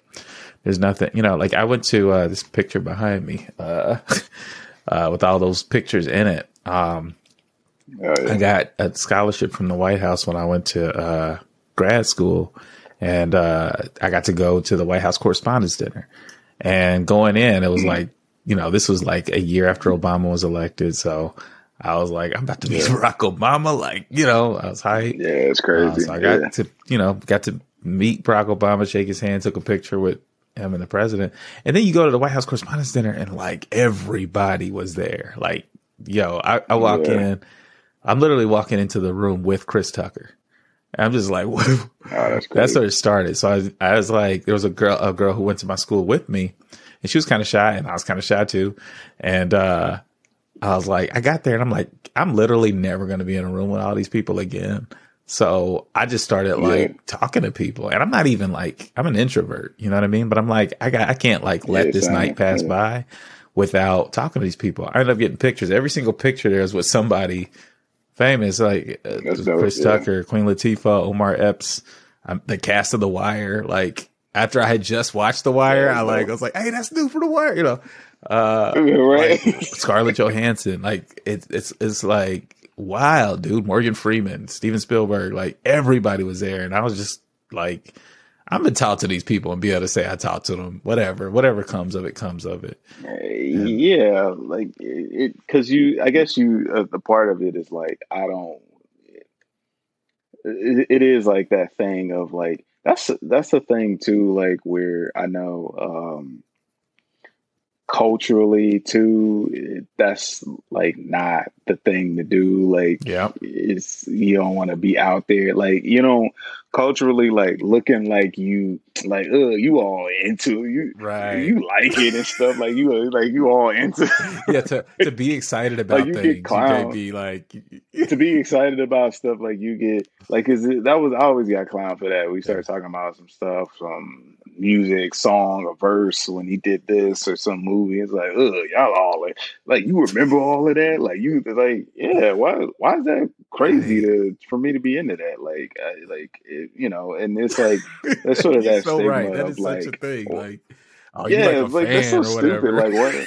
there's nothing, you know. Like, I went to uh, this picture behind me uh, [LAUGHS] uh, with all those pictures in it. Um, oh, yeah. I got a scholarship from the White House when I went to uh, grad school, and uh, I got to go to the White House Correspondents' Dinner. And going in, it was mm-hmm. like you know, this was like a year after Obama was elected. So I was like, I'm about to meet yeah. [LAUGHS] Barack Obama. Like, you know, I was hyped. Yeah, it's crazy. Uh, so I got yeah. to, you know, got to meet Barack Obama, shake his hand, took a picture with him and the president. And then you go to the White House Correspondents' Dinner and like everybody was there. Like, yo, I, I walk yeah. in, I'm literally walking into the room with Chris Tucker. I'm just like, what? [LAUGHS] Oh, that's, that's where it started. So I I was like, there was a girl, a girl who went to my school with me and she was kind of shy and I was kind of shy too. And, uh, I was like, I got there and I'm like, I'm literally never going to be in a room with all these people again. So I just started like yeah. talking to people and I'm not even like, I'm an introvert, you know what I mean? But I'm like, I got, I can't like let yeah, this night pass yeah. by without talking to these people. I ended up getting pictures. Every single picture there is with somebody famous, like uh, Chris Tucker, Queen Latifah, Omar Epps, um, the cast of The Wire. Like after I had just watched The Wire, I like I was like, hey, that's new for The Wire, you know. Uh, right. Like [LAUGHS] Scarlett Johansson, like it's it's it's like wild, dude. Morgan Freeman, Steven Spielberg, like everybody was there, and I was just like, I'm gonna talk to these people and be able to say I talked to them. Whatever, whatever comes of it, comes of it. Yeah, yeah like it because you, I guess you, uh, the part of it is like I don't. It, it is like that thing of like that's that's the thing too. Like where I know um, culturally too, that's like not the thing to do. Like, yeah, it's you don't want to be out there. Like, you know, culturally like looking like you like uh you all into you right you like it and stuff like you like you all into yeah to to be excited [LAUGHS] about like you things clown. you be like [LAUGHS] to be excited about stuff like you get like is it that was I always got clown for that we started talking about some stuff some music song a verse when he did this or some movie it's like ugh y'all all like like you remember all of that like you like yeah why why is that crazy to for me to be into that like I, like it, you know, and it's like that's sort of [LAUGHS] that so stigma right. That of like, such a thing. Like, oh, yeah, like, like that's so stupid. Like what?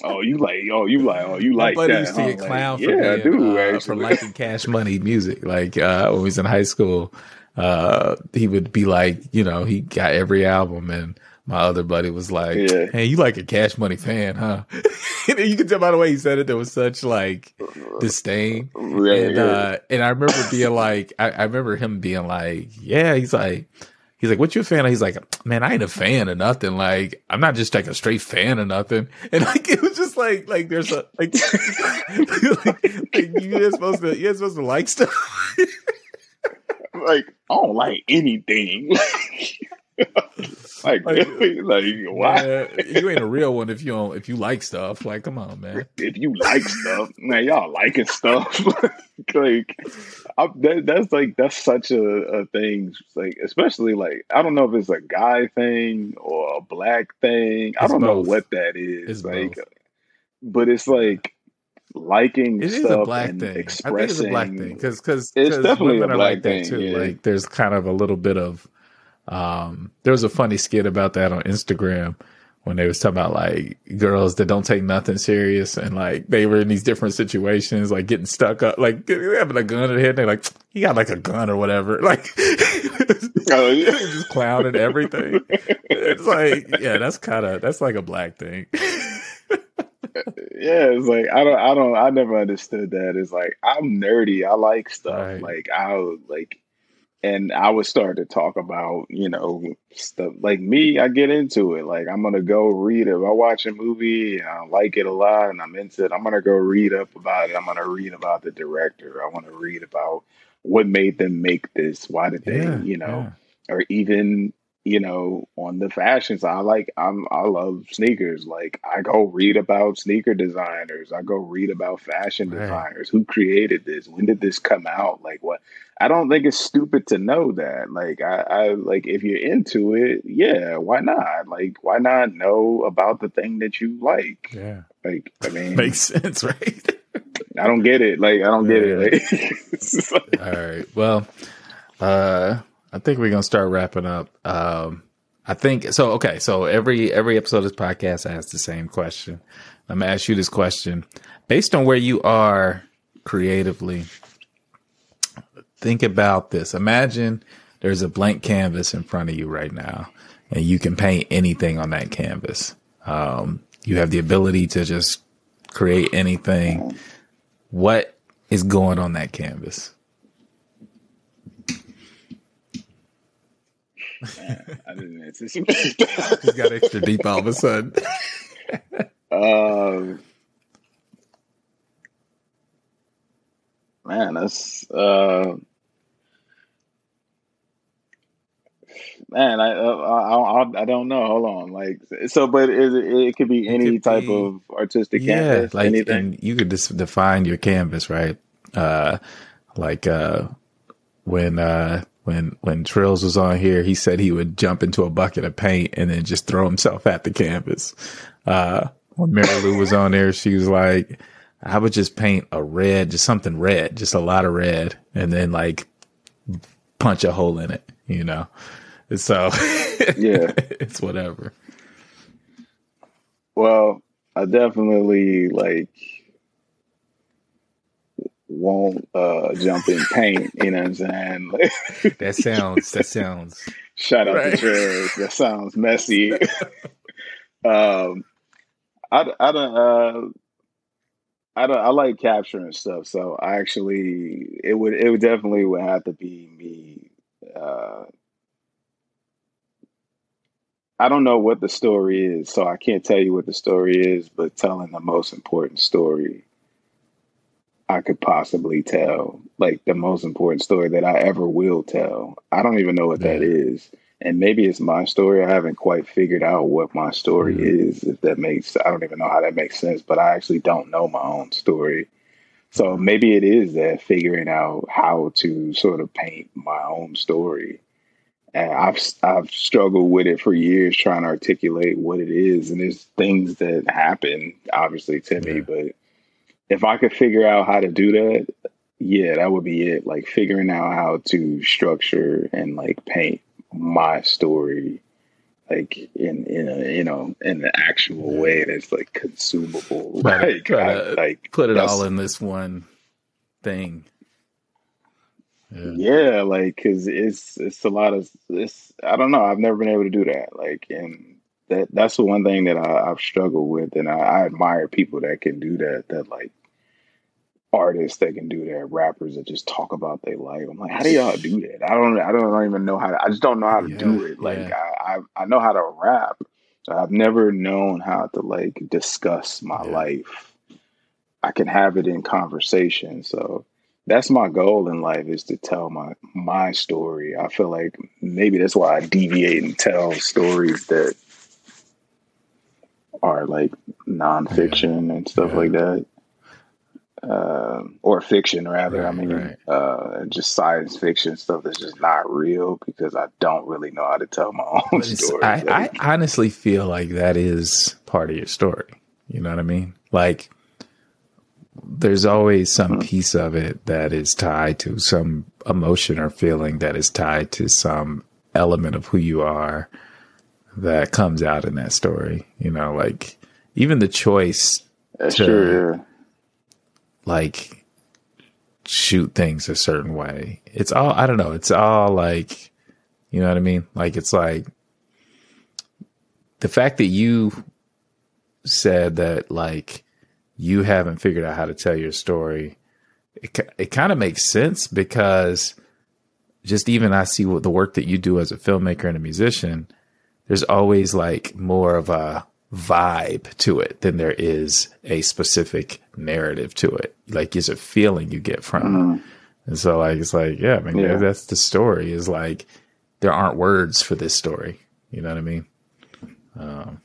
[LAUGHS] oh, you like, oh, you like, oh, you like that. used to get clown like, for yeah, being, uh, for liking Cash Money music. Like uh, when he was in high school, uh, he would be like, you know, he got every album and my other buddy was like, yeah. "Hey, you like a Cash Money fan, huh?" [LAUGHS] you can tell by the way he said it, there was such like disdain, yeah, and yeah. Uh, and I remember being like, I, I, remember him being like, "Yeah," he's like, he's like, "What you a fan?" of? He's like, "Man, I ain't a fan of nothing. Like, I'm not just like a straight fan of nothing." [LAUGHS] And like, it was just like, like there's a like, [LAUGHS] like, like you're supposed to, you're supposed to like stuff. Like, I don't like anything. [LAUGHS] like, [LAUGHS] like, like why? Man, you ain't a real one if you don't if you like stuff. Like, come on, man. If you like stuff, man, y'all liking stuff. [LAUGHS] like, I, that, that's like that's such a, a thing. Like, especially like I don't know if it's a guy thing or a black thing. It's I don't both. know what that is. It's like, both. but it's like liking it is a black thing. Expressing, I think it's a black thing because because it's definitely women a black are like thing, that too. Yeah. Like, there's kind of a little bit of um, there was a funny skit about that on Instagram when they was talking about like girls that don't take nothing serious and like they were in these different situations, like getting stuck up, like having a gun in their head. They're like, he got like a gun or whatever. [LAUGHS] Like, oh, yeah. [LAUGHS] just clowning everything. It's like, yeah, that's kind of, that's like a black thing. [LAUGHS] yeah, it's like I don't, I don't, I never understood that. It's like I'm nerdy. I like stuff. Right. Like I like and I would start to talk about, you know, stuff like me. I get into it. Like I'm gonna go read it. If I watch a movie and I like it a lot and I'm into it, I'm gonna go read up about it. I'm gonna read about the director. I want to read about what made them make this. Why did they, yeah, you know, yeah. or even you know, on the fashion side, I like I'm I love sneakers. Like I go read about sneaker designers. I go read about fashion right. designers. Who created this? When did this come out? Like what? I don't think it's stupid to know that. Like I, I like if you're into it, yeah, why not? Like why not know about the thing that you like? Yeah. Like I [LAUGHS] mean, makes sense, [LAUGHS] right? I don't get it. Like I don't yeah. get it. [LAUGHS] Like, All right. Well, uh I think we're gonna start wrapping up. Um, I think so. Okay, so every every episode of this podcast asks the same question. I'm gonna ask you this question based on where you are creatively. Think about this. Imagine there's a blank canvas in front of you right now, and you can paint anything on that canvas. Um, you have the ability to just create anything. What is going on that canvas? [LAUGHS] I didn't anticipate that. Just got extra deep all of a sudden. [LAUGHS] um, man, that's uh, man. I, uh, I, I I don't know. Hold on, like so, but it, it could be any could type be, of artistic yeah, canvas. Like, anything. And you could just define your canvas, right? Uh, like uh, when uh when when Trills was on here, he said he would jump into a bucket of paint and then just throw himself at the canvas. Uh, when Mary Lou was on there, she was like, I would just paint a red, just something red, just a lot of red, and then like punch a hole in it, you know. So [LAUGHS] yeah, it's whatever. Well, I definitely like won't uh, jump in paint. You know what I'm saying? [LAUGHS] that sounds. That sounds. Shout out right. to Trez. That sounds messy. [LAUGHS] um, I I don't. Uh, I don't. I like capturing stuff, so I actually it would it would definitely would have to be me. Uh, I don't know what the story is, so I can't tell you what the story is, but telling the most important story I could possibly tell, like the most important story that I ever will tell. I don't even know what yeah. that is. And maybe it's my story. I haven't quite figured out what my story mm-hmm. is, if that makes I don't even know how that makes sense, but I actually don't know my own story. So maybe it is that figuring out how to sort of paint my own story. And I've I've struggled with it for years trying to articulate what it is. And there's things that happen obviously to yeah. me, but if I could figure out how to do that, yeah, that would be it. Like figuring out how to structure and like paint my story like in in a you know in the actual way that's like consumable. [LAUGHS] Like, I, like put it all in this one thing. Yeah, yeah like because it's it's a lot of it's i don't know i've never been able to do that like and that that's the one thing that I, have struggled with and I, I admire people that can do that that like artists that can do that, rappers that just talk about their life. I'm like, how do y'all do that? I don't, I don't even know how. To, I just don't know how to yeah, do it. Like, yeah. I, I, I, know how to rap. I've never known how to like discuss my yeah. life. I can have it in conversation. So that's my goal in life is to tell my my story. I feel like maybe that's why I deviate and tell stories that are like nonfiction and stuff like that uh, or fiction rather. Right, I mean, right. uh, just science fiction stuff that's just not real because I don't really know how to tell my [LAUGHS] own story. I, like, I honestly feel like that is part of your story. You know what I mean? Like, there's always some mm-hmm. piece of it that is tied to some emotion or feeling that is tied to some element of who you are. that comes out in that story. You know, like even the choice That's to true. Yeah. Like shoot things a certain way. It's all I don't know. It's all like you know what I mean? Like it's like the fact that you said that like you haven't figured out how to tell your story. It it kind of makes sense because just even I see what the work that you do as a filmmaker and a musician. There's always like more of a vibe to it than there is a specific narrative to it. Like it's a feeling you get from it. And so like it's like, yeah, I mean Yeah. that's the story is like there aren't words for this story. You know what I mean? Um,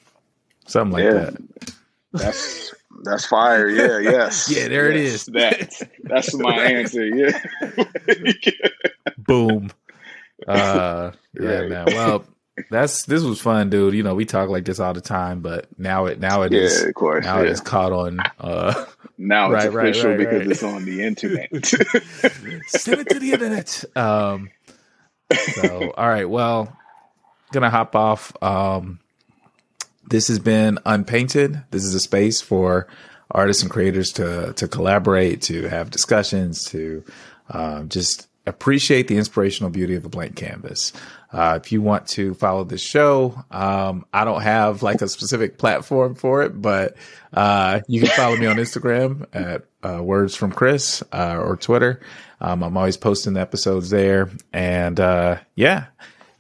something like Yeah. that. That's that's fire. Yeah. [LAUGHS] Yes. Yeah, there it Yes, is. That's that's my [LAUGHS] answer. Yeah. Boom. Uh [LAUGHS] yeah, Right. man. Well, that's this was fun, dude. You know, we talk like this all the time, but now it now it is yeah. Of course. now it yeah. is caught on uh [LAUGHS] Now it's Right, right, official right, because right. it's on the internet. [LAUGHS] [LAUGHS] send it to the internet. Um, so, all right. Well, gonna hop off. Um, this has been Unpainted. This is a space for artists and creators to to collaborate, to have discussions, to um, just appreciate the inspirational beauty of a blank canvas. Uh, if you want to follow this show, um, I don't have like a specific platform for it, but uh, you can follow me on Instagram at uh, Words from Chris uh, or Twitter. Um, I'm always posting the episodes there, and uh, yeah,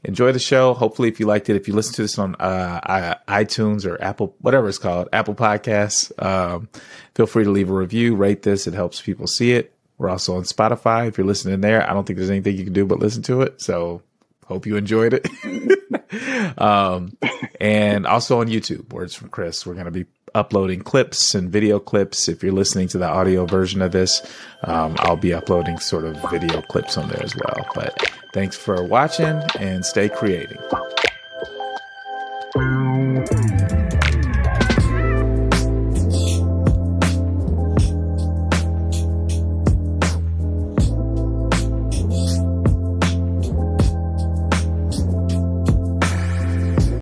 enjoy the show. Hopefully, if you liked it, if you listen to this on uh, iTunes or Apple, whatever it's called, Apple Podcasts, um, feel free to leave a review, rate this. It helps people see it. We're also on Spotify. If you're listening there, I don't think there's anything you can do but listen to it. So Hope you enjoyed it. [LAUGHS] um, and also on YouTube, Words from Chris. We're going to be uploading clips and video clips. If you're listening to the audio version of this, um, I'll be uploading sort of video clips on there as well. But thanks for watching and stay creating.